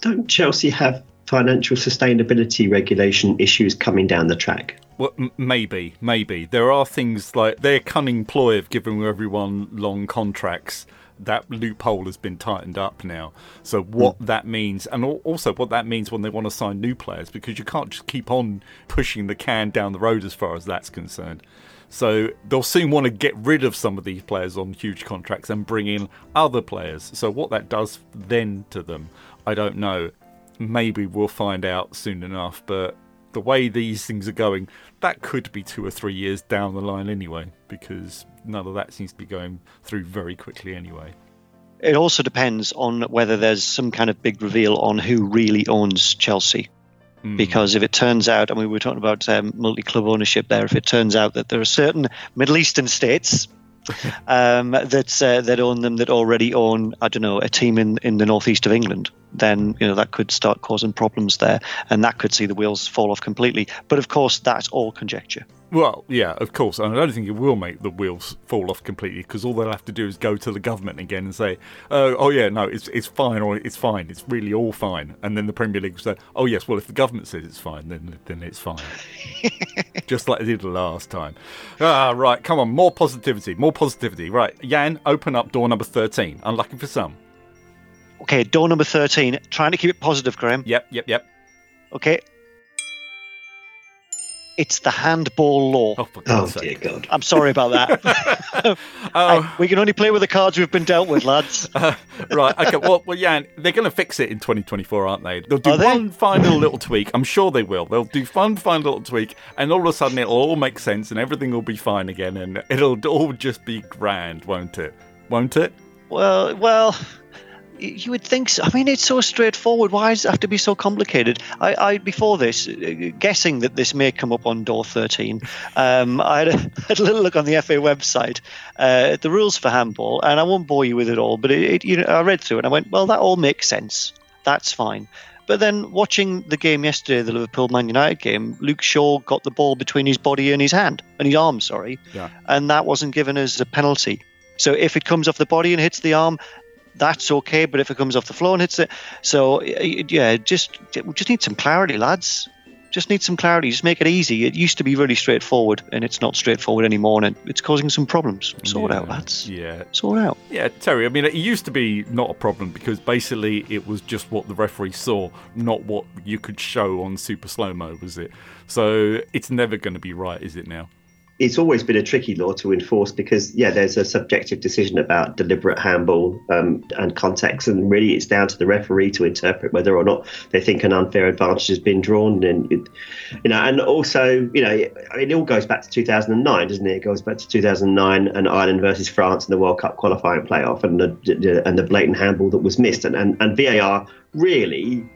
Don't Chelsea have financial sustainability regulation issues coming down the track?
Well, maybe, maybe there are things like their cunning ploy of giving everyone long contracts that loophole has been tightened up now. So what mm. that means, and also what that means when they want to sign new players, because you can't just keep on pushing the can down the road as far as that's concerned. So they'll soon want to get rid of some of these players on huge contracts and bring in other players. So what that does then to them, I don't know. Maybe we'll find out soon enough, but the way these things are going, that could be two or three years down the line anyway, because none of that seems to be going through very quickly anyway.
It also depends on whether there's some kind of big reveal on who really owns Chelsea. Mm. Because if it turns out, and we were talking about um, multi club ownership there, if it turns out that there are certain Middle Eastern states um, that uh, that own them that already own I don't know a team in, in the northeast of England, then you know that could start causing problems there, and that could see the wheels fall off completely. But of course, that's all conjecture.
Well, yeah, of course. And I don't think it will make the wheels fall off completely because all they'll have to do is go to the government again and say, oh, oh, yeah, no, it's it's fine or it's fine. It's really all fine. And then the Premier League will say, oh, yes, well, if the government says it's fine, then, then it's fine. Just like they did last time. Ah, right, come on, more positivity, more positivity. Right, Jan, open up door number 13. Unlucky for some.
Okay, door number 13. Trying to keep it positive, Graham.
Yep, yep, yep.
Okay, it's the handball law.
Oh, oh dear God.
I'm sorry about that. oh. we can only play with the cards we've been dealt with, lads. Uh,
right. Okay. Well, well, yeah, they're going to fix it in 2024, aren't they? They'll do Are one they? final little tweak. I'm sure they will. They'll do one final little tweak, and all of a sudden it'll all make sense, and everything will be fine again, and it'll all just be grand, won't it? Won't it?
Well, well you would think so. I mean, it's so straightforward. Why does it have to be so complicated? I, I before this, uh, guessing that this may come up on door 13, um, I had a, had a, little look on the FA website uh, at the rules for handball, and I won't bore you with it all, but it, it, you know, I read through it and I went, well, that all makes sense. That's fine. But then watching the game yesterday, the Liverpool Man United game, Luke Shaw got the ball between his body and his hand, and his arm, sorry, yeah. and that wasn't given as a penalty. So if it comes off the body and hits the arm, that's okay. But if it comes off the floor and hits it, so yeah, just we just need some clarity, lads. Just need some clarity. Just make it easy. It used to be really straightforward, and it's not straightforward anymore, and it's causing some problems. Sort yeah, out, lads.
Yeah,
sort out.
Yeah, Terry. I mean, it used to be not a problem because basically it was just what the referee saw, not what you could show on super slow mo, was it? So it's never going to be right, is it now?
It's always been a tricky law to enforce because yeah there's a subjective decision about deliberate handball um, and context and really it's down to the referee to interpret whether or not they think an unfair advantage has been drawn. And you know and also you know it all goes back to 2009 doesn't it? It goes back to 2009 and Ireland versus France in the World Cup qualifying playoff and the and the blatant handball that was missed. And, and, and VAR really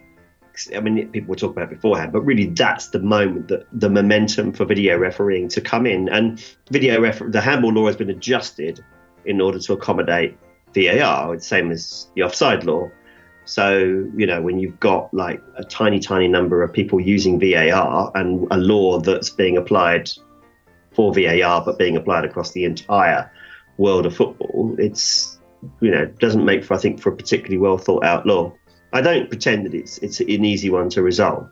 I mean, people were talking about beforehand, but really that's the moment that the momentum for video refereeing to come in. And video ref, the handball law has been adjusted in order to accommodate VAR, the same as the offside law. So, you know, when you've got like a tiny, tiny number of people using VAR and a law that's being applied for VAR, but being applied across the entire world of football, it's, you know, doesn't make for, I think, for a particularly well thought out law. I don't pretend that it's it's an easy one to resolve,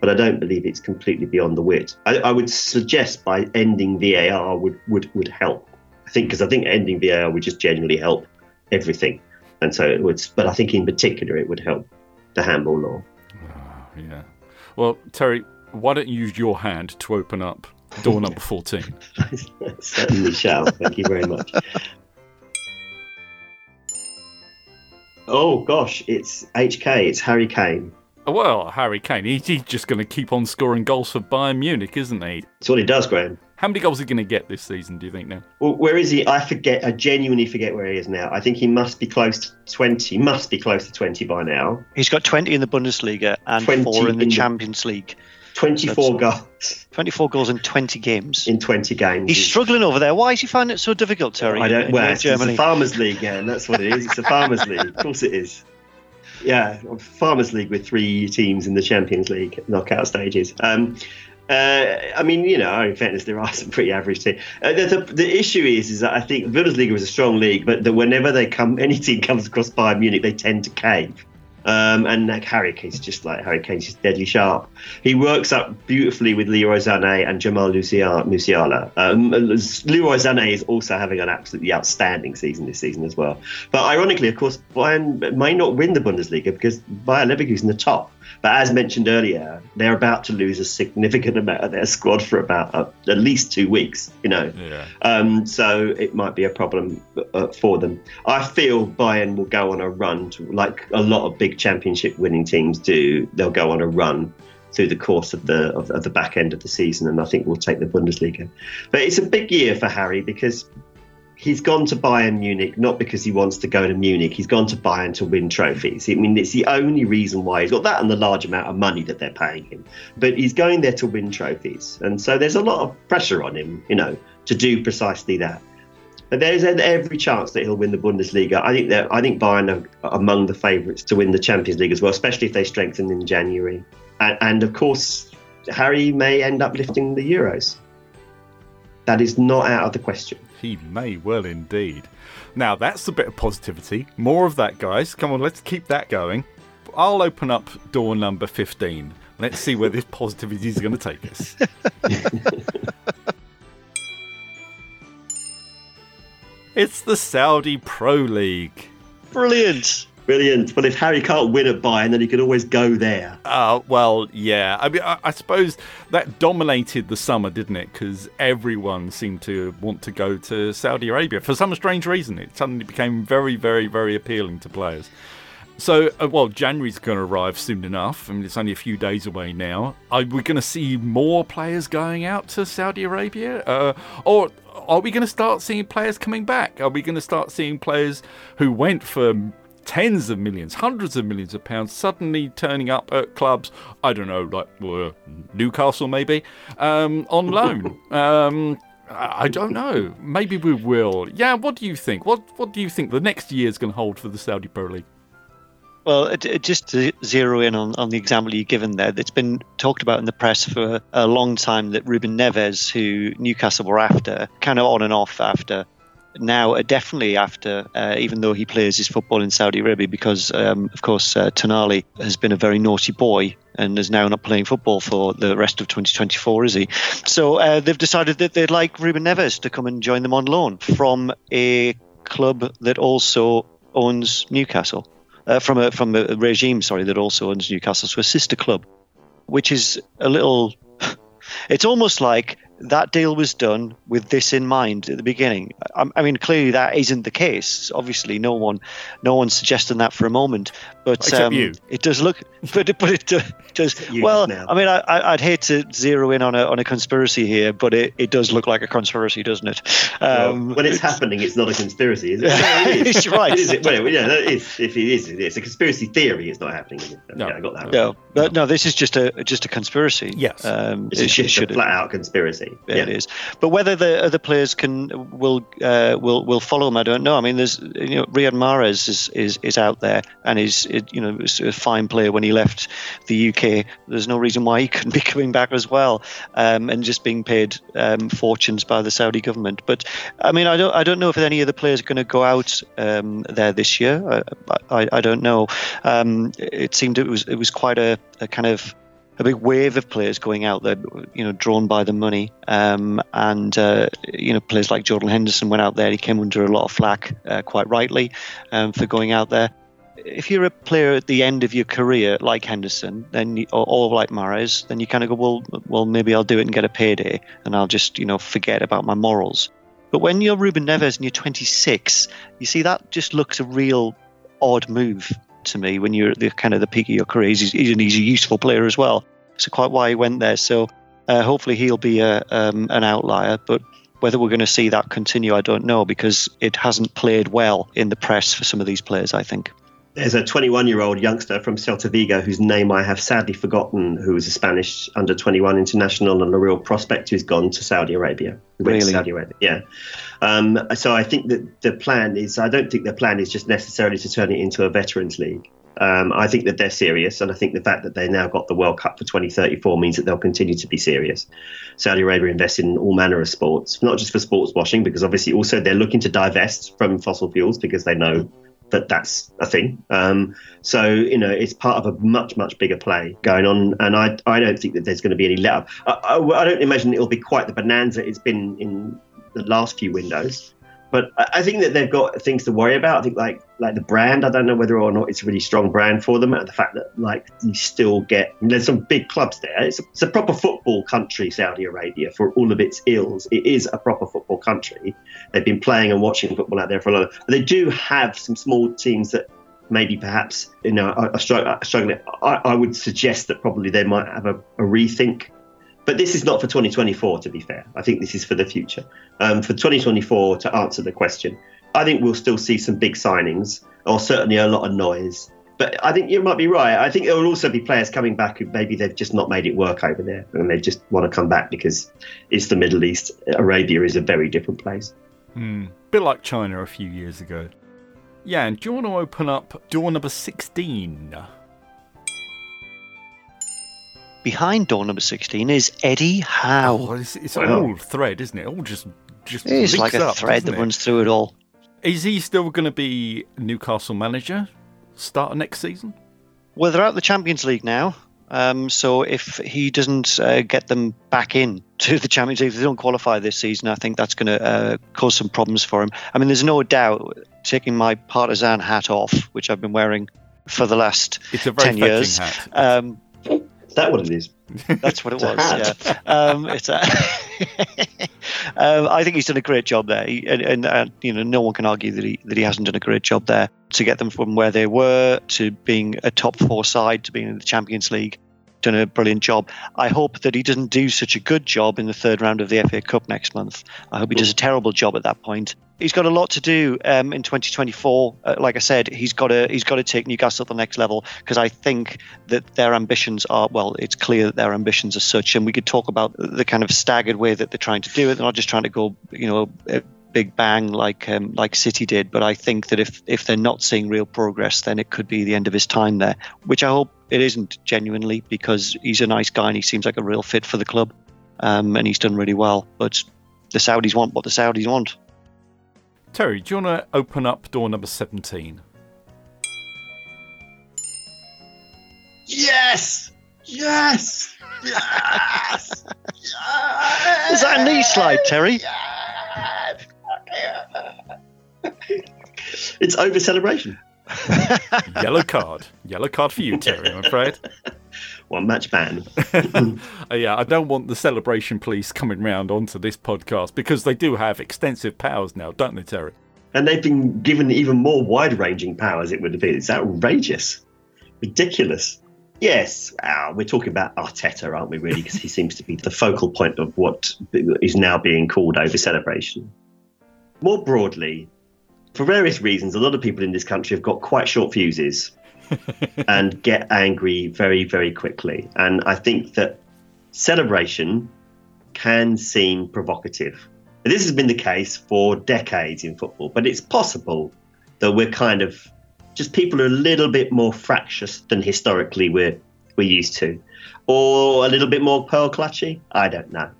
but I don't believe it's completely beyond the wit. I, I would suggest by ending VAR would would would help. I think because I think ending VAR would just genuinely help everything, and so it would. But I think in particular it would help the handball law.
Oh, yeah. Well, Terry, why don't you use your hand to open up door number 14?
certainly shall. Thank you very much. Oh gosh, it's HK. It's Harry Kane.
Oh, well, Harry Kane, he's just going to keep on scoring goals for Bayern Munich, isn't he?
That's what he does, Graham.
How many goals is he going to get this season, do you think now?
Well, where is he? I forget. I genuinely forget where he is now. I think he must be close to 20. Must be close to 20 by now.
He's got 20 in the Bundesliga and 4 in the in Champions League.
24 goals.
24 goals in 20 games.
In 20 games.
He's struggling over there. Why is he finding it so difficult, Terry?
I don't. Well, it's, it's a Farmers League, yeah, that's what it is. It's a Farmers League. Of course it is. Yeah, Farmers League with three teams in the Champions League knockout stages. Um, uh, I mean, you know, in fairness, there are some pretty average teams. Uh, the, the, the, issue is, is that I think Bundesliga is a strong league, but that whenever they come, any team comes across Bayern Munich, they tend to cave. Um, and like Harry Kane's just like Harry Kane's just deadly sharp. He works up beautifully with Leroy Sané and Jamal Musiala. Um, Leroy Sané is also having an absolutely outstanding season this season as well. But ironically, of course, Bayern may not win the Bundesliga because Bayer Leverkusen the top. But as mentioned earlier, they're about to lose a significant amount of their squad for about uh, at least two weeks. You know,
Yeah.
um, so it might be a problem uh, for them. I feel Bayern will go on a run, to, like a lot of big championship winning teams do. They'll go on a run through the course of the of, of the back end of the season, and I think we'll take the Bundesliga. But it's a big year for Harry because he's gone to Bayern Munich not because he wants to go to Munich. He's gone to Bayern to win trophies. I mean, it's the only reason why he's got that and the large amount of money that they're paying him. But he's going there to win trophies, and so there's a lot of pressure on him, you know, to do precisely that. But there's every chance that he'll win the Bundesliga. I think that I think Bayern are among the favourites to win the Champions League as well, especially if they strengthen in January. And, and of course, Harry may end up lifting the Euros. That is not out of the question.
He may well indeed. Now, that's a bit of positivity. More of that, guys. Come on, let's keep that going. I'll open up door number 15. Let's see where this positivity is going to take us. it's the Saudi Pro League.
Brilliant.
Brilliant. Well, if Harry can't win at Bayern, then he can always go there.
Uh, well, yeah. I mean, I, I suppose that dominated the summer, didn't it? Because everyone seemed to want to go to Saudi Arabia for some strange reason. It suddenly became very, very, very appealing to players. So, uh, well, January's going to arrive soon enough. I mean, it's only a few days away now. Are we going to see more players going out to Saudi Arabia? Uh, or are we going to start seeing players coming back? Are we going to start seeing players who went for tens of millions, hundreds of millions of pounds suddenly turning up at clubs, I don't know, like uh, Newcastle maybe, um, on loan? um, I don't know. Maybe we will. Yeah, what do you think? What What do you think the next year is going to hold for the Saudi Pro League?
Well, it, it- just to zero in on, on the example you've given there, it's been talked about in the press for a long time that Ruben Neves, who Newcastle were after, kind of on and off after, now uh, definitely after, uh, even though he plays his football in Saudi Arabia, because um, of course uh, Tonali has been a very naughty boy and is now not playing football for the rest of 2024, is he? So uh, they've decided that they'd like Ruben Neves to come and join them on loan from a club that also owns Newcastle uh, from a from a regime, sorry, that also owns Newcastle, so a sister club, which is a little. It's almost like that deal was done with this in mind at the beginning. I, I mean, clearly that isn't the case. Obviously, no one, no one's suggesting that for a moment. But
Except
um,
you.
it does look, but it, but it does.
You
well,
now.
I mean, I, I, I'd hate to zero in on a on a conspiracy here, but it, it does look like a conspiracy, doesn't it?
Well,
Um,
when it's happening, it's not a conspiracy, is it?
Yeah,
it is.
it's right.
It is. Well, yeah, that is. If it is, it's a conspiracy theory. It's not happening. Is it?
No.
Yeah, I got that. Right.
no, but no, this is just a just a conspiracy.
Yes.
um,
It's
it
just
should-
a flat out conspiracy.
Yeah, It is, but whether the other players can will uh, will will follow him, I don't know. I mean, there's you know Riyad Mahrez is, is is out there and is you know was a fine player when he left the UK. There's no reason why he couldn't be coming back as well, um, and just being paid um, fortunes by the Saudi government. But I mean, I don't I don't know if any of the players are going to go out um, there this year. I, I, I don't know. Um, it seemed it was it was quite a, a kind of a big wave of players going out there, you know, drawn by the money. Um, and, uh, you know, players like Jordan Henderson went out there. He came under a lot of flack, uh, quite rightly, um, for going out there. If you're a player at the end of your career, like Henderson, then you, or, or like Mahrez, then you kind of go, well, well, maybe I'll do it and get a payday, and I'll just, you know, forget about my morals. But when you're Ruben Neves and you're 26, you see that just looks a real odd move to me when you're at the kind of the peak of your career. He's, he's, he's a useful player as well. So quite why he went there. So uh, hopefully he'll be a, um, an outlier. But whether we're going to see that continue, I don't know because it hasn't played well in the press for some of these players. I think.
There's a 21 year old youngster from Celta Vigo whose name I have sadly forgotten, who is a Spanish under 21 international and a real prospect who's gone to Saudi Arabia. He went to
Really?
Saudi Arabia, yeah. Um, so I think that the plan is, I don't think the plan is just necessarily to turn it into a veterans league. Um, I think that they're serious, and I think the fact that they now got the World Cup for 2034 means that they'll continue to be serious. Saudi Arabia invested in all manner of sports, not just for sports washing, because obviously also they're looking to divest from fossil fuels because they know that that's a thing. Um, so you know, it's part of a much much bigger play going on, and I I don't think that there's going to be any let up. I, I, I don't imagine it'll be quite the bonanza it's been in the last few windows. But I think that they've got things to worry about. I think like like the brand. I don't know whether or not it's a really strong brand for them. And the fact that like you still get there's some big clubs there. It's a, it's a proper football country, Saudi Arabia, for all of its ills. It is a proper football country. They've been playing and watching football out there for a long. But they do have some small teams that maybe perhaps you know are struggling. I, I, would suggest that probably they might have a, a rethink but this is not for 2024, to be fair. I think this is for the future. Um, for 2024, to answer the question, I think we'll still see some big signings, or certainly a lot of noise. But I think you might be right. I think there will also be players coming back who maybe they've just not made it work over there, and they just want to come back because it's the Middle East. Arabia is a very different place.
Hmm. Bit like China a few years ago. Yeah, and do you want to open up door number 16?
Behind door number 16 is Eddie Howe.
Oh, it's, it's an old thread, isn't it? All just just
It's like a
up,
thread that
it?
runs through it all.
Is he still going to be Newcastle manager start of next season?
Well, they're out of the Champions League now. Um, so if he doesn't uh, get them back in to the Champions League, if they don't qualify this season, I think that's going to uh, cause some problems for him. I mean, there's no doubt, taking my partisan hat off, which I've been wearing for the last
it's a very
10 years.
Is that what it is?
That's what it was. yeah. Um, it's a um, I think he's done a great job there, he, and, and uh, you know, no one can argue that he that he hasn't done a great job there to get them from where they were to being a top four side to being in the Champions League. Done a brilliant job. I hope that he doesn't do such a good job in the third round of the FA Cup next month. I hope he does a terrible job at that point he's got a lot to do um, in 2024. Uh, like I said, he's got to he's got to take Newcastle to the next level because I think that their ambitions are well. It's clear that their ambitions are such, and we could talk about the kind of staggered way that they're trying to do it. They're not just trying to go, you know. A big bang like um, like City did, but I think that if if they're not seeing real progress, then it could be the end of his time there. Which I hope it isn't genuinely, because he's a nice guy and he seems like a real fit for the club, um, and he's done really well. But the Saudis want what the Saudis want.
Terry, do you want to open up door number 17?
Yes! Yes! Yes!
yes! Is that a knee slide, Terry? Yes!
it's over celebration.
Yellow card. Yellow card for you, Terry, I'm afraid.
One match ban.
yeah, I don't want the celebration police coming round onto this podcast because they do have extensive powers now, don't they, Terry?
And they've been given even more wide ranging powers, it would been. It's outrageous. Ridiculous. Yes, uh, we're talking about Arteta, aren't we, really? Because he seems to be the focal point of what is now being called over celebration. More broadly, for various reasons, a lot of people in this country have got quite short fuses and get angry very, very quickly. And I think that celebration can seem provocative. This has been the case for decades in football, but it's possible that we're kind of just people are a little bit more fractious than historically we're we're used to, or a little bit more pearl clutchy. I don't know.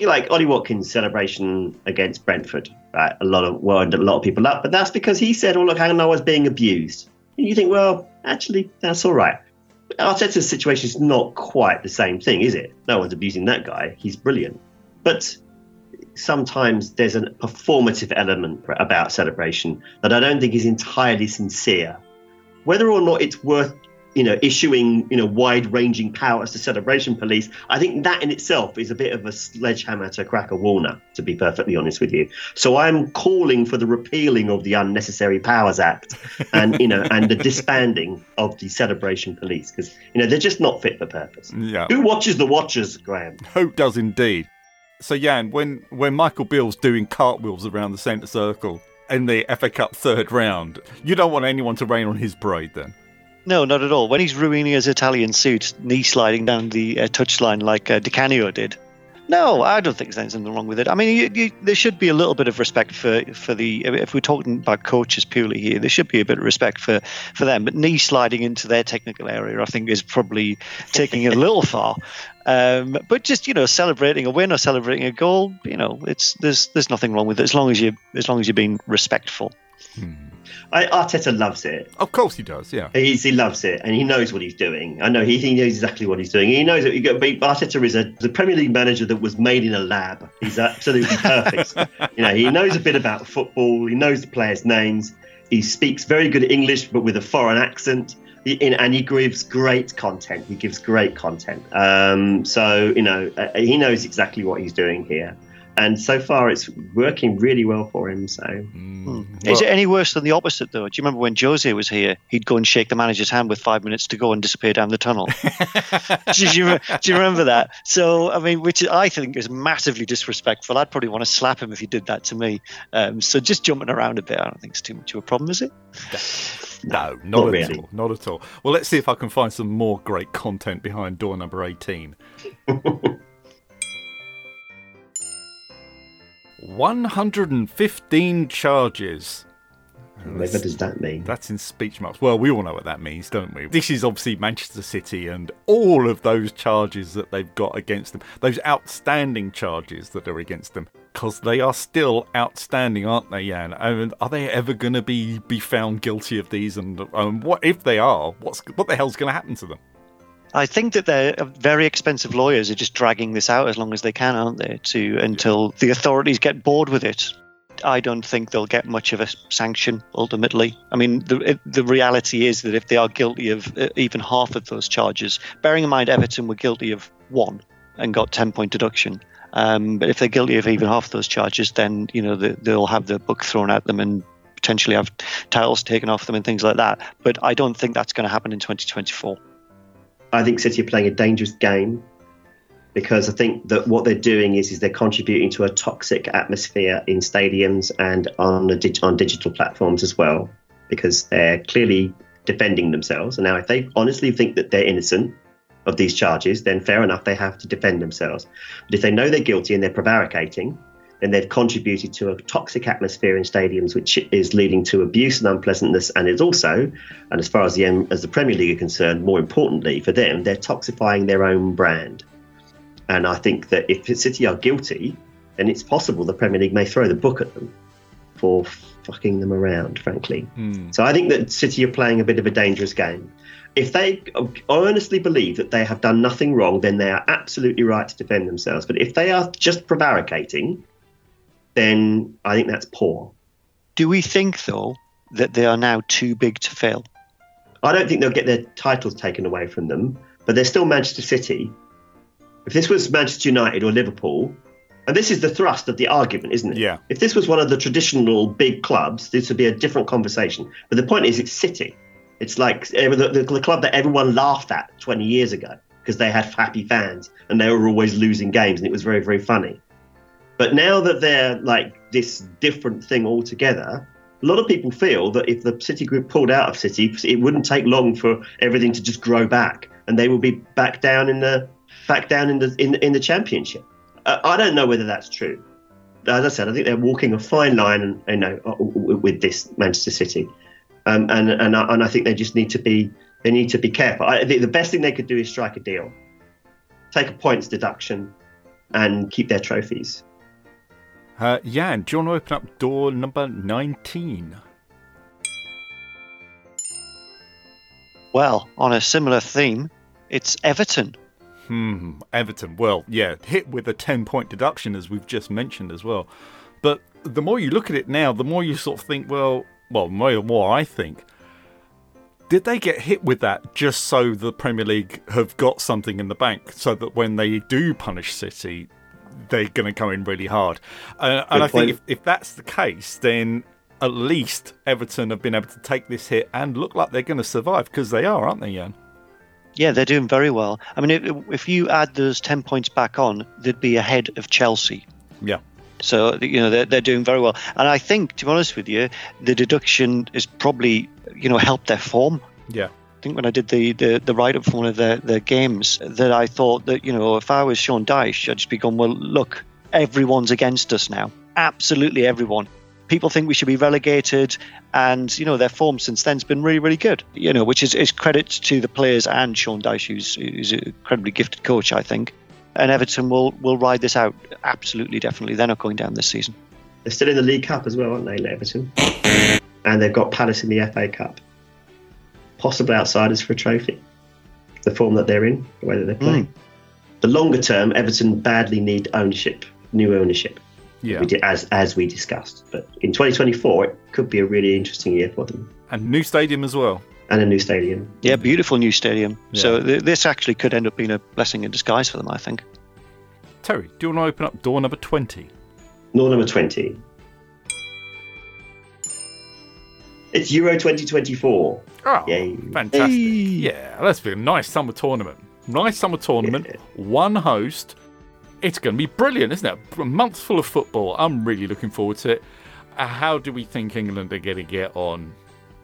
Like Ollie Watkins' celebration against Brentford, right? A lot of wound a lot of people up, but that's because he said, "Oh look, hang on, I was being abused." You think, well, actually, that's all right. Arteta's situation is not quite the same thing, is it? No one's abusing that guy. He's brilliant. But sometimes there's a performative element about celebration that I don't think is entirely sincere. Whether or not it's worth you know, issuing, you know, wide-ranging powers to celebration police, I think that in itself is a bit of a sledgehammer to crack a walnut, to be perfectly honest with you. So I'm calling for the repealing of the Unnecessary Powers Act and, you know, and the disbanding of the celebration police because, you know, they're just not fit for purpose.
Yeah.
Who watches the watchers, Graham?
Who does indeed. So, Jan, when, when Michael Beale's doing cartwheels around the centre circle in the FA Cup third round, you don't want anyone to rain on his parade then?
No, not at all. When he's ruining his Italian suit, knee sliding down the uh, touchline like uh, Di Canio did. No, I don't think there's anything wrong with it. I mean, you, you, there should be a little bit of respect for, for the. If we're talking about coaches purely here, there should be a bit of respect for, for them. But knee sliding into their technical area, I think, is probably taking it a little far. Um, but just you know, celebrating a win or celebrating a goal, you know, it's there's there's nothing wrong with it as long as you as long as you're being respectful.
Hmm.
I, Arteta loves it.
Of course he does, yeah.
He's, he loves it, and he knows what he's doing. I know he, he knows exactly what he's doing. He knows that Arteta is a the Premier League manager that was made in a lab. He's absolutely perfect. you know, he knows a bit about football. He knows the players' names. He speaks very good English, but with a foreign accent. He, and he gives great content. He gives great content. Um, so you know, uh, he knows exactly what he's doing here and so far it's working really well for him. So, mm.
well, is it any worse than the opposite though? Do you remember when Jose was here? He'd go and shake the manager's hand with five minutes to go and disappear down the tunnel. do, you, do, you, remember that? So, I mean, which I think is massively disrespectful. I'd probably want to slap him if he did that to me. Um, so, just jumping around a bit, I don't think it's too much of a problem, is it?
No, not, not at really. all. Not at all. Well, let's see if I can find some more great content behind door number 18. 115 charges.
What does that mean?
That's in speech marks. Well, we all know what that means, don't we? This is obviously Manchester City and all of those charges that they've got against them, those outstanding charges that are against them, because they are still outstanding, aren't they, Jan? And are they ever going to be be found guilty of these? And um, what if they are? What's what the hell's going to happen to them?
I think that their very expensive lawyers are just dragging this out as long as they can, aren't they? To until the authorities get bored with it. I don't think they'll get much of a sanction ultimately. I mean, the the reality is that if they are guilty of uh, even half of those charges, bearing in mind Everton were guilty of one and got ten point deduction. Um, but if they're guilty of even half of those charges, then you know the, they'll have the book thrown at them and potentially have titles taken off them and things like that. But I don't think that's going to happen in 2024.
I think City are playing a dangerous game because I think that what they're doing is is they're contributing to a toxic atmosphere in stadiums and on dig- on digital platforms as well because they're clearly defending themselves. And now, if they honestly think that they're innocent of these charges, then fair enough, they have to defend themselves. But if they know they're guilty and they're prevaricating, then they've contributed to a toxic atmosphere in stadiums, which is leading to abuse and unpleasantness, and is also, and as far as the as the Premier League are concerned, more importantly for them, they're toxifying their own brand. And I think that if City are guilty, then it's possible the Premier League may throw the book at them for fucking them around, frankly. Mm. So I think that City are playing a bit of a dangerous game. If they honestly believe that they have done nothing wrong, then they are absolutely right to defend themselves. But if they are just prevaricating, then I think that's poor.
Do we think, though, that they are now too big to fail?
I don't think they'll get their titles taken away from them, but they're still Manchester City. If this was Manchester United or Liverpool, and this is the thrust of the argument, isn't it?
Yeah.
If this was one of the traditional big clubs, this would be a different conversation. But the point is, it's City. It's like the, the, the club that everyone laughed at 20 years ago because they had happy fans and they were always losing games and it was very, very funny. But now that they're like this different thing altogether, a lot of people feel that if the City Group pulled out of City, it wouldn't take long for everything to just grow back, and they will be back down in the back down in the in, in the Championship. Uh, I don't know whether that's true. As I said, I think they're walking a fine line, you know, uh, with this Manchester City, um, and and and I think they just need to be they need to be careful. I think the best thing they could do is strike a deal, take a points deduction, and keep their trophies.
Uh, Jan, do you want to open up door number 19?
Well, on a similar theme, it's Everton.
Hmm, Everton. Well, yeah, hit with a 10 point deduction, as we've just mentioned as well. But the more you look at it now, the more you sort of think, well, well, more and more I think, did they get hit with that just so the Premier League have got something in the bank so that when they do punish City, they're going to come in really hard. Uh, and I think if, if that's the case, then at least Everton have been able to take this hit and look like they're going to survive because they are, aren't they, Jan?
Yeah, they're doing very well. I mean, if, if you add those 10 points back on, they'd be ahead of Chelsea.
Yeah.
So, you know, they're, they're doing very well. And I think, to be honest with you, the deduction has probably, you know, helped their form.
Yeah
think when I did the, the, the write up for one of the, the games that I thought that, you know, if I was Sean Dyche, I'd just be going, well, look, everyone's against us now. Absolutely everyone. People think we should be relegated, and you know their form since then has been really, really good. You know, which is, is credit to the players and Sean Dyche, who's, who's an incredibly gifted coach, I think. And Everton will will ride this out absolutely, definitely. They're not going down this season.
They're still in the League Cup as well, aren't they, Everton? and they've got Palace in the FA Cup. Possible outsiders for a trophy. The form that they're in, the way that they're playing. Mm. The longer term, Everton badly need ownership, new ownership.
Yeah.
We did, as as we discussed. But in 2024, it could be a really interesting year for them,
And new stadium as well.
and a new stadium.
Yeah, beautiful new stadium. So th- this actually could end up being a blessing in disguise for them, I think.
Terry, do you want to open up door number 20?
Door number 20. It's Euro 2024.
Oh,
Yay.
fantastic.
Hey.
Yeah, that's been a nice summer tournament. Nice summer tournament.
Yeah.
One host. It's going to be brilliant, isn't it? A month full of football. I'm really looking forward to it. Uh, how do we think England are going to get on?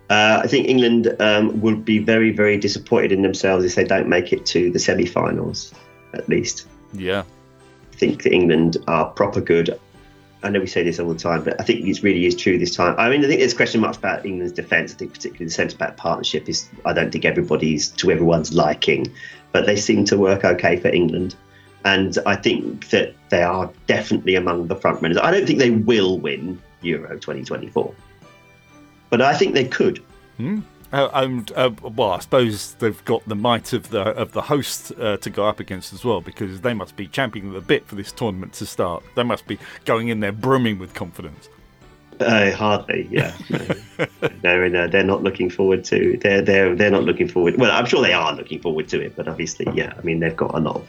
Uh, I think England um, will be very, very disappointed in themselves if they don't make it to the semi finals, at least.
Yeah.
I think that England are proper good. I know we say this all the time, but I think it really is true this time. I mean, I think there's question marks about England's defence. I think particularly the centre back partnership is. I don't think everybody's to everyone's liking, but they seem to work okay for England, and I think that they are definitely among the front runners. I don't think they will win Euro 2024, but I think they could.
Hmm? Uh, and uh, well, I suppose they've got the might of the of the host uh, to go up against as well, because they must be championing the bit for this tournament to start. They must be going in there brimming with confidence.
Uh, hardly, yeah. no, no, they're not looking forward to. They're they're they're not looking forward. Well, I'm sure they are looking forward to it, but obviously, yeah. I mean, they've got a lot of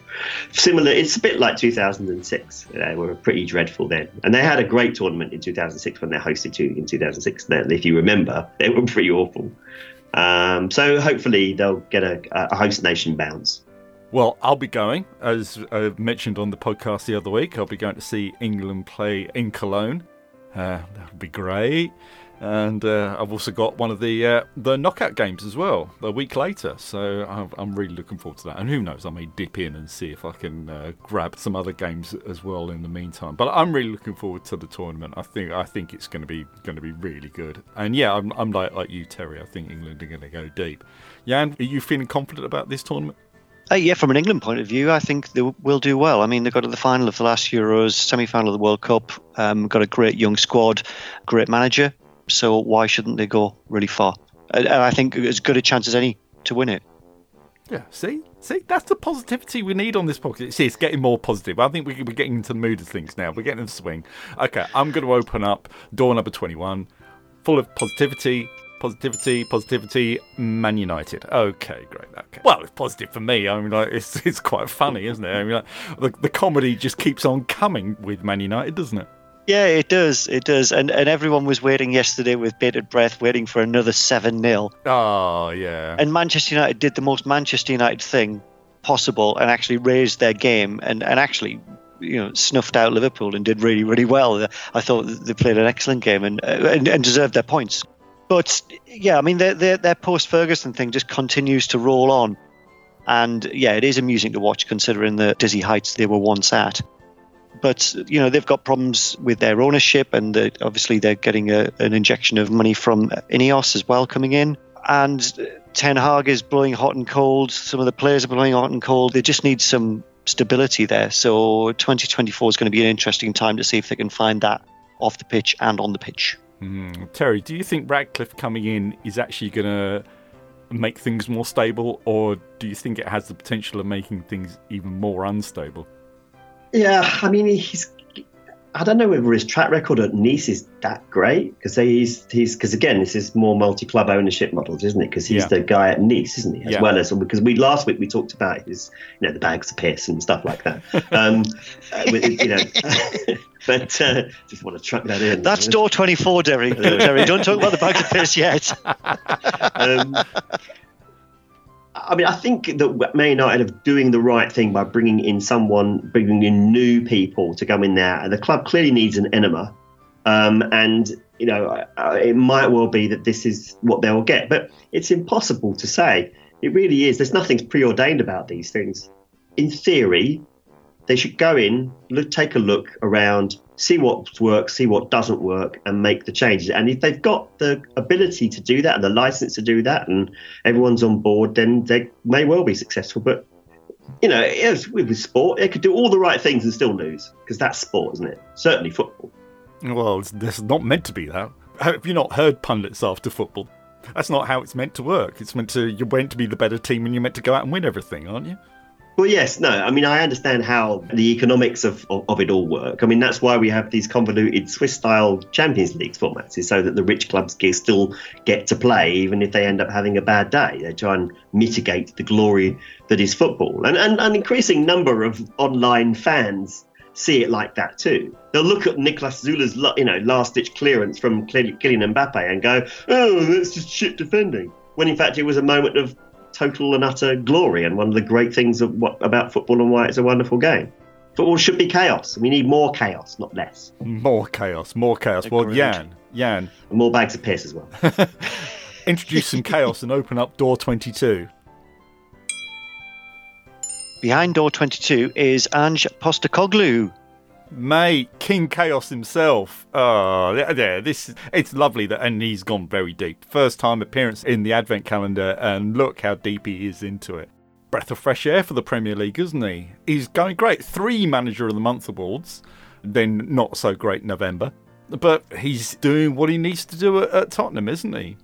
similar. It's a bit like 2006. They were pretty dreadful then, and they had a great tournament in 2006 when they hosted two in 2006. Then, if you remember, they were pretty awful. Um, so hopefully they'll get a, a host nation bounce.
Well, I'll be going, as I mentioned on the podcast the other week. I'll be going to see England play in Cologne. Uh, that would be great. And uh, I've also got one of the uh, the knockout games as well a week later, so I'm, really looking forward to that. And who knows, I may dip in and see if I can uh, grab some other games as well in the meantime. But I'm really looking forward to the tournament. I think I think it's going to be going to be really good. And yeah, I'm, I'm like like you, Terry. I think England are going to go deep. Jan, are you feeling confident about this tournament?
Uh, yeah, from an England point of view, I think they will do well. I mean, they got to the final of the last Euros, semi-final of the World Cup. Um, got a great young squad, great manager. So why shouldn't they go really far? And and I think as good a chance as any to win it.
Yeah, see, see, that's the positivity we need on this podcast. See, it's getting more positive. I think we- we're getting into the mood of things now. We're getting in the swing. Okay, I'm going to open up door number 21, full of positivity, positivity, positivity. Man United. Okay, great. Okay. Well, it's positive for me. I mean, like, it's it's quite funny, isn't it? I mean, like, the the comedy just keeps on coming with Man United, doesn't it?
Yeah, it does. It does. And and everyone was waiting yesterday with bated breath, waiting for another 7 0.
Oh yeah.
And Manchester United did the most Manchester United thing possible and actually raised their game and, and actually you know snuffed out Liverpool and did really really well. I thought they played an excellent game and uh, and, and deserved their points. But yeah, I mean their their, their post Ferguson thing just continues to roll on, and yeah, it is amusing to watch considering the dizzy heights they were once at. But you know they've got problems with their ownership, and obviously they're getting a, an injection of money from Ineos as well coming in. And Ten Hag is blowing hot and cold. Some of the players are blowing hot and cold. They just need some stability there. So 2024 is going to be an interesting time to see if they can find that off the pitch and on the pitch.
Mm. Terry, do you think Ratcliffe coming in is actually going to make things more stable, or do you think it has the potential of making things even more unstable?
Yeah, I mean, he's. I don't know whether his track record at Nice is that great because he's he's because again this is more multi-club ownership models, isn't it? Because he's
Yeah.
the guy at Nice, isn't he? As
Yeah.
well as because we last week we talked about his you know the bags of piss and stuff like that. Um, uh, with, you know, but uh, just want to truck that in.
That's door 24, Terry. Terry, don't talk about the bags of piss yet.
Um, I mean, I think that Man United are doing the right thing by bringing in someone, bringing in new people to come in there. And the club clearly needs an enema. Um, and, you know, it might well be that this is what they'll get. But it's impossible to say. It really is. There's nothing preordained about these things. In theory, they should go in, look, take a look around, see what works, see what doesn't work, and make the changes. And if they've got the ability to do that and the license to do that, and everyone's on board, then they may well be successful. But you know, it's with, sport, they could do all the right things and still lose because that's sport, isn't it? Certainly football.
Well, it's, it's not meant to be that. Have you not heard pundits after football? That's not how it's meant to work. It's meant to you're meant to be the better team and you're meant to go out and win everything, aren't you?
Well, yes, no. I mean, I understand how the economics of, of, of, it all work. I mean, that's why we have these convoluted Swiss style Champions League formats, is so that the rich clubs still get to play, even if they end up having a bad day. They try and mitigate the glory that is football. And, and an increasing number of online fans see it like that too. They'll look at Niklas Süle's you know, last ditch clearance from Kylian Mbappe and go, oh, that's just shit defending. When in fact it was a moment of total and utter glory and one of the great things of what, about football and why it's a wonderful game. Football should be chaos. We need more chaos, not less.
More chaos, more chaos. Agreed. Well, Jan, Jan.
And more bags of piss as well.
Introduce some chaos and open up door 22.
Behind door 22 is Ange Postecoglou,
Mate, King Chaos himself. Oh, yeah, this it's lovely that, and he's gone very deep. First time appearance in the Advent calendar, and look how deep he is into it. Breath of fresh air for the Premier League, isn't he? He's going great. Three Manager of the Month awards, then not so great November, but he's doing what he needs to do at, at Tottenham, isn't he?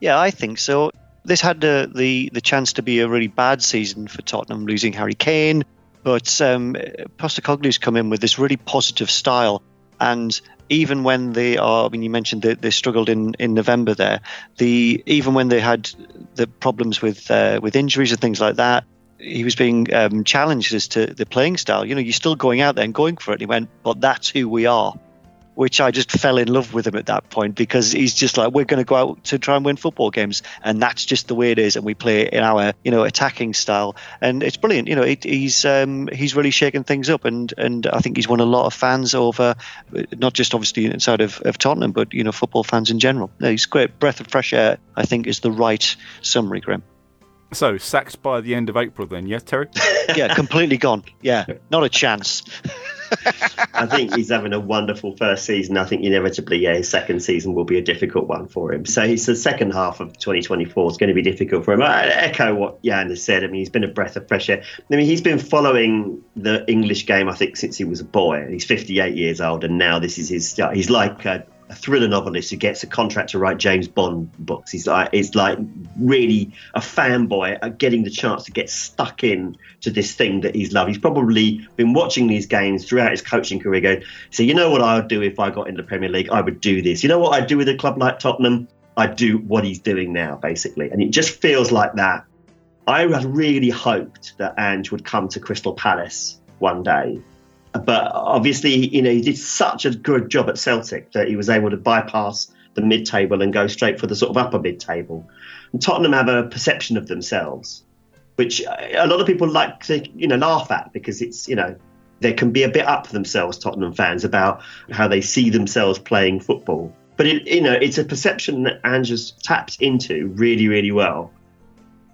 Yeah, I think so. This had the, the the chance to be a really bad season for Tottenham, losing Harry Kane, but um, Postecoglou's come in with this really positive style. And even when they are, I mean, you mentioned that they struggled in, in November there. The even when they had the problems with uh, with injuries and things like that, he was being um, challenged as to the playing style. You know, you're still going out there and going for it. And he went, but that's who we are which I just fell in love with him at that point because he's just like we're going to go out to try and win football games, and that's just the way it is, and we play in our you know attacking style, and it's brilliant. You know, it, he's um, he's really shaking things up, and and I think he's won a lot of fans over, not just obviously inside of, of Tottenham, but you know football fans in general. No, he's great. Breath of fresh air, I think, is the right summary, Grim.
So sacked by the end of April, then, yeah, Terry?
yeah, completely gone. Yeah, not a chance.
I think he's having a wonderful first season. I think inevitably, yeah, his second season will be a difficult one for him. So he's the second half of 2024 is going to be difficult for him. I echo what Jan has said. I mean, he's been a breath of fresh air. I mean, he's been following the English game, I think, since he was a boy. He's 58 years old, and now this is his. He's like a a thriller novelist who gets a contract to write James Bond books. He's like, it's like really a fanboy at getting the chance to get stuck in to this thing that he's loved. He's probably been watching these games throughout his coaching career. Go, so you know what I would do if I got into the Premier League? I would do this. You know what I'd do with a club like Tottenham? I'd do what he's doing now, basically. And it just feels like that. I had really hoped that Ange would come to Crystal Palace one day but obviously, you know, he did such a good job at Celtic that he was able to bypass the mid-table and go straight for the sort of upper mid-table. And Tottenham have a perception of themselves, which a lot of people like to, you know, laugh at because it's, you know, they can be a bit up themselves, Tottenham fans, about how they see themselves playing football. But it, you know, it's a perception that Andrews taps into really, really well.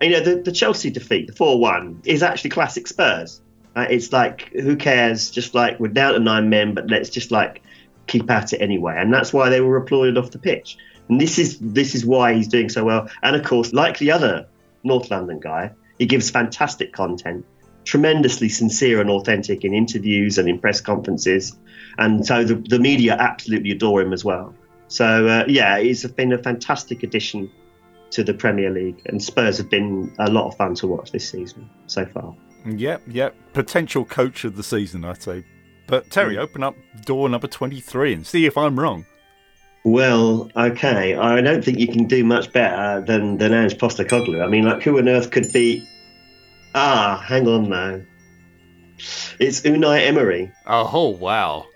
You know, the, the Chelsea defeat, the four-one, is actually classic Spurs. Uh, it's like who cares? Just like we're down to nine men, but let's just like keep at it anyway. And that's why they were applauded off the pitch. And this is this is why he's doing so well. And of course, like the other North London guy, he gives fantastic content, tremendously sincere and authentic in interviews and in press conferences. And so the, the media absolutely adore him as well. So uh, yeah, he's been a fantastic addition to the Premier League, and Spurs have been a lot of fun to watch this season so far.
Yep, yep. Potential coach of the season, I'd say. But Terry, mm. open up door number 23 and see if I'm wrong.
Well, okay. I don't think you can do much better than, than Ange Postecoglou. I mean, like, who on earth could be. Ah, hang on now. It's Unai Emery.
Oh, wow.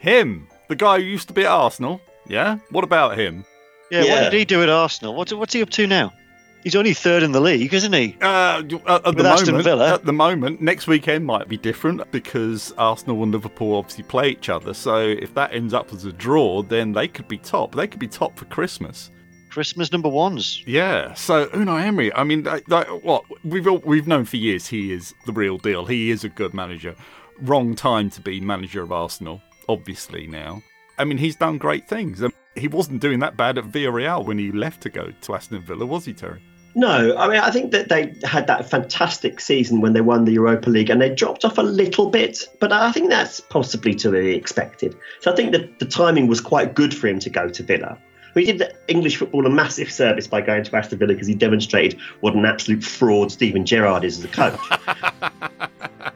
Him, the guy who used to be at Arsenal. Yeah? What about him?
Yeah, yeah. what did he do at Arsenal? What's, what's he up to now? He's only third in the league, isn't he?
Uh, at,
at
the
moment, Villa.
At the moment, next weekend might be different because Arsenal and Liverpool obviously play each other. So if that ends up as a draw, then they could be top. They could be top for Christmas.
Christmas number ones.
Yeah. So Unai Emery, I mean, like, like, what we've all, we've known for years, he is the real deal. He is a good manager. Wrong time to be manager of Arsenal, obviously now. I mean, he's done great things. He wasn't doing that bad at Villarreal when he left to go to Aston Villa, was he, Terry?
No, I mean I think that they had that fantastic season when they won the Europa League and they dropped off a little bit, but I think that's possibly to be expected. So I think that the timing was quite good for him to go to Villa. He did the English football a massive service by going to Aston Villa because he demonstrated what an absolute fraud Steven Gerrard is as a coach.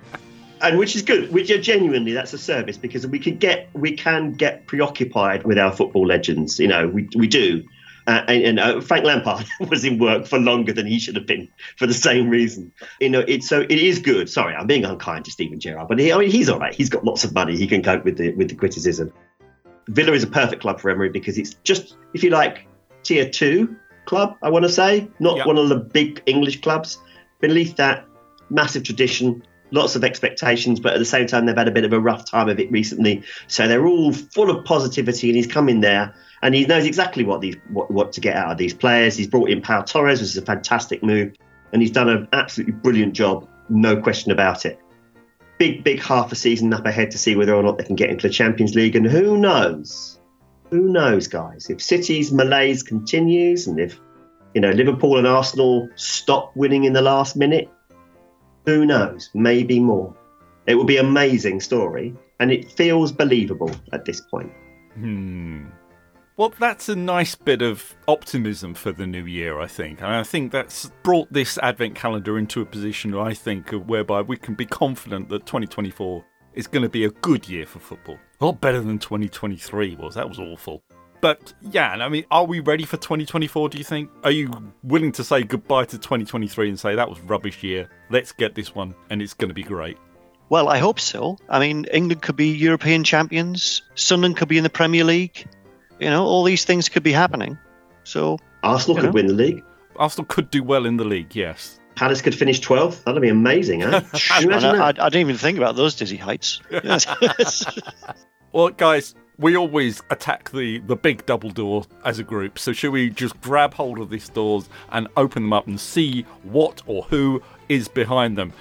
and which is good. Which genuinely, that's a service because we can get we can get preoccupied with our football legends. You know, we we do. Uh, and, and uh, Frank Lampard was in work for longer than he should have been for the same reason. You know, it's so it is good. Sorry, I'm being unkind to Steven Gerrard, but he, I mean, he's all right. He's got lots of money. He can cope with the with the criticism. Villa is a perfect club for Emery because it's just, if you like, tier two club. I want to say, not
Yep.
one of the big English clubs. Beneath that, massive tradition, lots of expectations, but at the same time, they've had a bit of a rough time of it recently. So they're all full of positivity, and he's come in there and he knows exactly what these what, what to get out of these players. He's brought in Pau Torres, which is a fantastic move, and he's done an absolutely brilliant job, no question about it. Big, big half a season up ahead to see whether or not they can get into the Champions League, and who knows? Who knows, guys? If City's malaise continues, and if you know Liverpool and Arsenal stop winning in the last minute, who knows? Maybe more. It will be an amazing story, and it feels believable at this point.
Hmm. Well, that's a nice bit of optimism for the new year, I think. And I think that's brought this advent calendar into a position, I think, whereby we can be confident that 2024 is going to be a good year for football. A lot better than 2023 was. That was awful. But yeah, and I mean, are we ready for 2024, do you think? Are you willing to say goodbye to 2023 and say that was rubbish year? Let's get this one and it's going to be great.
Well, I hope so. I mean, England could be European champions. Sunderland could be in the Premier League. You know, all these things could be happening. So,
Arsenal could
know?
win the league.
Arsenal could do well in the league, yes.
Palace could finish 12th. That'd be amazing, huh? Can you
and
imagine
I, I,
that?
I didn't even think about those dizzy heights.
Well, guys, we always attack the, the big double door as a group, so should we just grab hold of these doors and open them up and see what or who is behind them?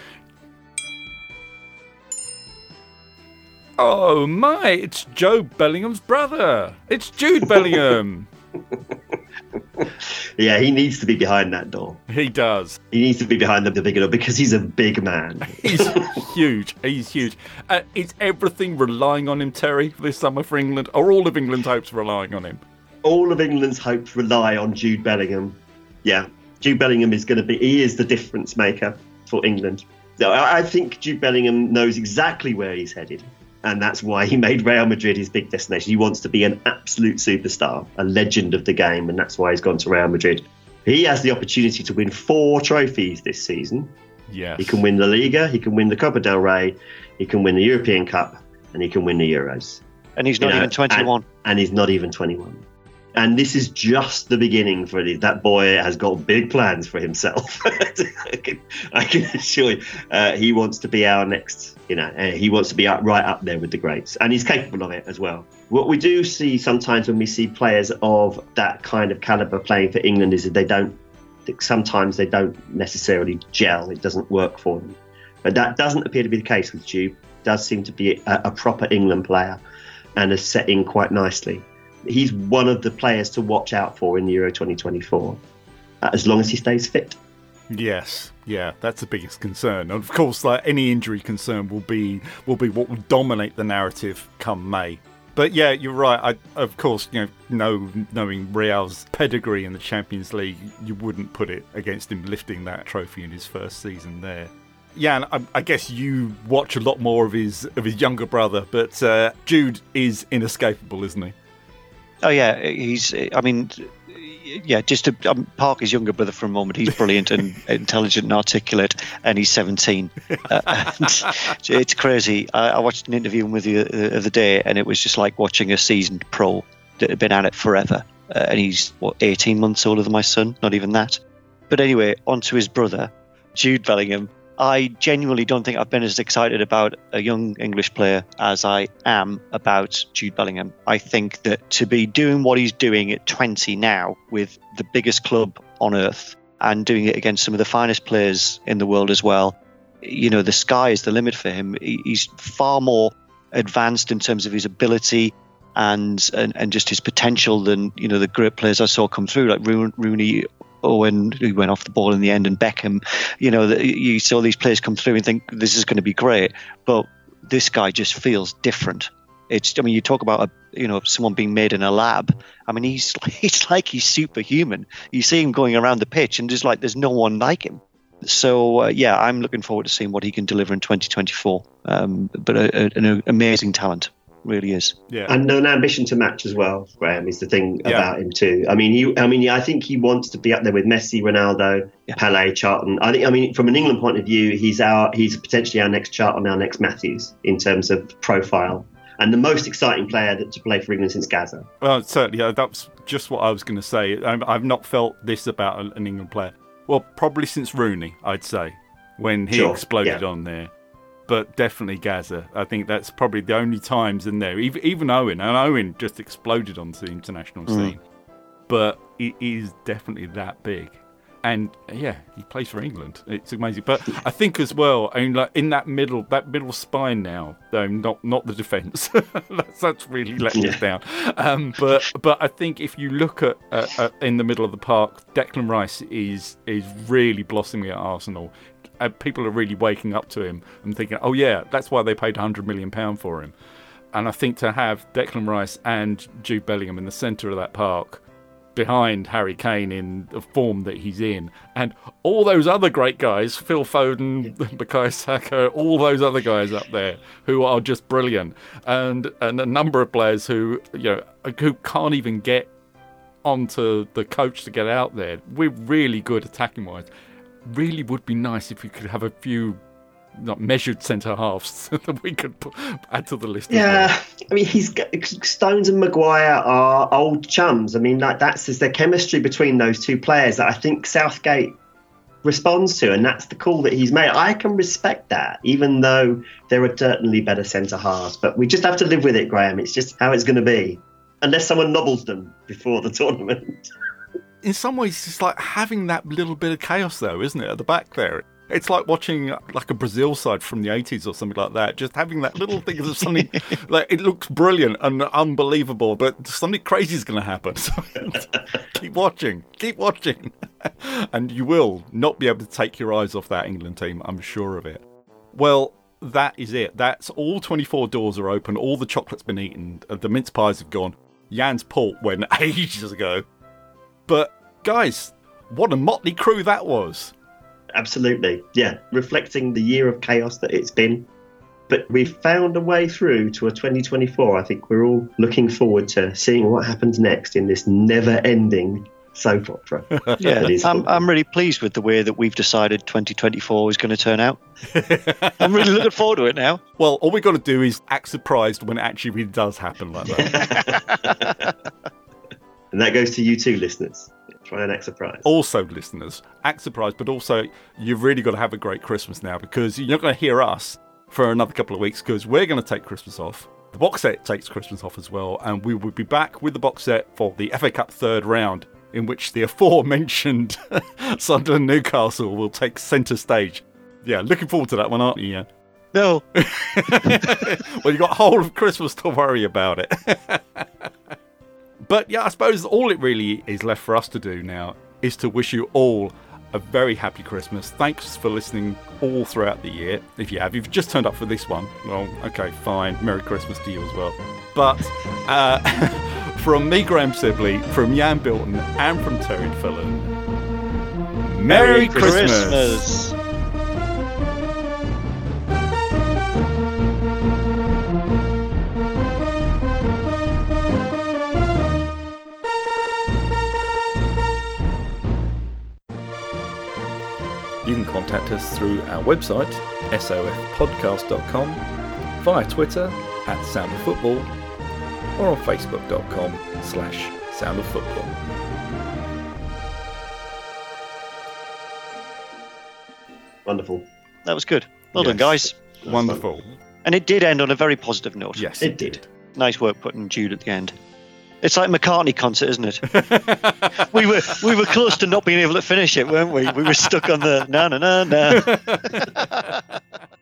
Oh my, it's Jobe Bellingham's brother. It's Jude Bellingham.
Yeah, he needs to be behind that door.
he does.
He needs to be behind the, the bigger door because he's a big man.
He's huge. He's huge. Uh, is everything relying on him, Terry, this summer for England? Are all of England's hopes relying on him?
All of England's hopes rely on Jude Bellingham. Yeah, Jude Bellingham is going to be, he is the difference maker for England. I I think Jude Bellingham knows exactly where he's headed. And that's why he made Real Madrid his big destination. He wants to be an absolute superstar, a legend of the game, and that's why he's gone to Real Madrid. He has the opportunity to win four trophies this season.
Yes.
He can win the Liga, he can win the Copa del Rey, he can win the European Cup, and he can win the Euros.
and he's
You
not
know,
even 21.
And he's not even 21. And this is just the beginning for the, that boy has got big plans for himself. I, can, I can assure you, uh, he wants to be our next. You know, uh, he wants to be up, right up there with the greats, and he's capable of it as well. What we do see sometimes when we see players of that kind of caliber playing for England is that they don't. Sometimes they don't necessarily gel. It doesn't work for them. But that doesn't appear to be the case with Jude. Does seem to be a, a proper England player, and is set in quite nicely he's one of the players to watch out for in Euro 2024, uh, as long as he stays fit.
Yes, yeah, that's the biggest concern. And of course, like any injury concern will be will be what will dominate the narrative come May. But yeah, you're right. I, of course, you know, know, knowing Real's pedigree in the Champions League, you wouldn't put it against him lifting that trophy in his first season there. Yeah, and I, I guess you watch a lot more of his of his younger brother, but uh, Jude is inescapable, isn't he?
Oh, yeah. He's, I mean, yeah, just to um, park his younger brother for a moment. He's brilliant and intelligent and articulate, and he's 17. Uh, and it's crazy. I, I watched an interview with you the other day, and it was just like watching a seasoned pro that had been at it forever. Uh, and he's, what, 18 months older than my son? Not even that. But anyway, on to his brother, Jude Bellingham. I genuinely don't think I've been as excited about a young English player as I am about Jude Bellingham. I think that to be doing what he's doing at 20 now with the biggest club on earth and doing it against some of the finest players in the world as well, you know, the sky is the limit for him. He's far more advanced in terms of his ability and and, and just his potential than you know the great players I saw come through like Rooney, Rooney Owen who went off the ball in the end and Beckham you know you saw these players come through and think this is going to be great but this guy just feels different It's I mean you talk about a you know someone being made in a lab. I mean he's it's like he's superhuman. You see him going around the pitch and just like there's no one like him. So uh, yeah, I'm looking forward to seeing what he can deliver in 2024. Um, but a, a, an amazing talent, really is.
Yeah,
and an ambition to match as well. Graham is the thing
Yeah.
about him too. I mean, he, I mean, yeah, I think he wants to be up there with Messi, Ronaldo,
Yeah.
Pele, Charlton. I think, I mean, from an England point of view, he's our, he's potentially our next Charlton, our next Matthews in terms of profile, and the most exciting player that, to play for England since Gazza.
Well, certainly, uh, that's just what I was going to say. I'm, I've not felt this about an an England player. Well, probably since Rooney, I'd say, when he
Sure,
exploded
yeah.
on there. But definitely Gazza. I think that's probably the only times in there. Even, even Owen, and Owen just exploded onto the international scene. But it is definitely that big. And yeah, he plays for England. It's amazing. But I think as well, I mean, like in that middle, that middle spine now, though not not the defence. that's that's really letting us down. Um, but but I think if you look at, at, at in the middle of the park, Declan Rice is is really blossoming at Arsenal. Uh, people are really waking up to him and thinking, oh yeah, that's why they paid 100 million pound for him. And I think to have Declan Rice and Jude Bellingham in the centre of that park, behind Harry Kane in the form that he's in, and all those other great guys, Phil Foden, Bukayo Saka, all those other guys up there who are just brilliant, and and a number of players who you know who can't even get onto the coach to get out there. We're really good attacking wise. Really would be nice if we could have a few not measured centre halves that we could put, add to the list.
Yeah, I mean, he's Stones and Maguire are old chums. I mean, like that's there's the chemistry between those two players that I think Southgate responds to, and that's the call that he's made. I can respect that, even though there are certainly better centre halves. But we just have to live with it, Graham. It's just how it's going to be, unless someone nobbles them before the tournament.
In some ways it's like having that little bit of chaos though isn't it at the back there? It's like watching like a brazil side from the 80s or something like that just having that little thing of something like it looks brilliant and unbelievable but something crazy is going to happen. So keep watching keep watching. And you will not be able to take your eyes off that england team i'm sure of it. Well that is it. That's all 24 doors are open. All the chocolate's been eaten. The mince pies have gone. Jan's port went ages ago but guys, what a motley crew that was.
Absolutely, yeah, reflecting the year of chaos that it's been. But we've found a way through to a 2024. I think we're all looking forward to seeing what happens next in this never-ending soap opera.
Yeah, I'm. I'm really pleased with the way that we've decided 2024 is going to turn out. I'm really looking forward to it now.
Well, all we've got to do is act surprised when it actually really does happen like that.
And that goes to you too, listeners. Try and act surprise.
also, listeners, act surprise, but also you've really got to have a great Christmas now because you're not going to hear us for another couple of weeks because we're going to take Christmas off. The box set takes Christmas off as well, and we will be back with the box set for the FA Cup third round, in which the aforementioned Sunderland Newcastle will take centre stage. Yeah, looking forward to that one, aren't you? Yeah.
No,
well, you've got a whole of Christmas to worry about it. But yeah, I suppose all it really is left for us to do now is to wish you all a very happy Christmas. Thanks for listening all throughout the year. If you have, if you've just turned up for this one, well, okay, fine. Merry Christmas to you as well. But uh, from me, Graham Sibley, from Jan Bilton, and from Terry Duffelen, Merry, Christmas.
Christmas.
Contact us through our website, sofpodcast.com, via Twitter at Sound of Football, or on facebook.com slash Sound of Football.
Wonderful.
That was good. Well done, guys.
Wonderful.
And it did end on a very positive note.
Yes,
It did.
Nice work putting Jude at the end. It's like McCartney concert, isn't it? we were we were close to not being able to finish it, weren't we? We were stuck on the na na na na.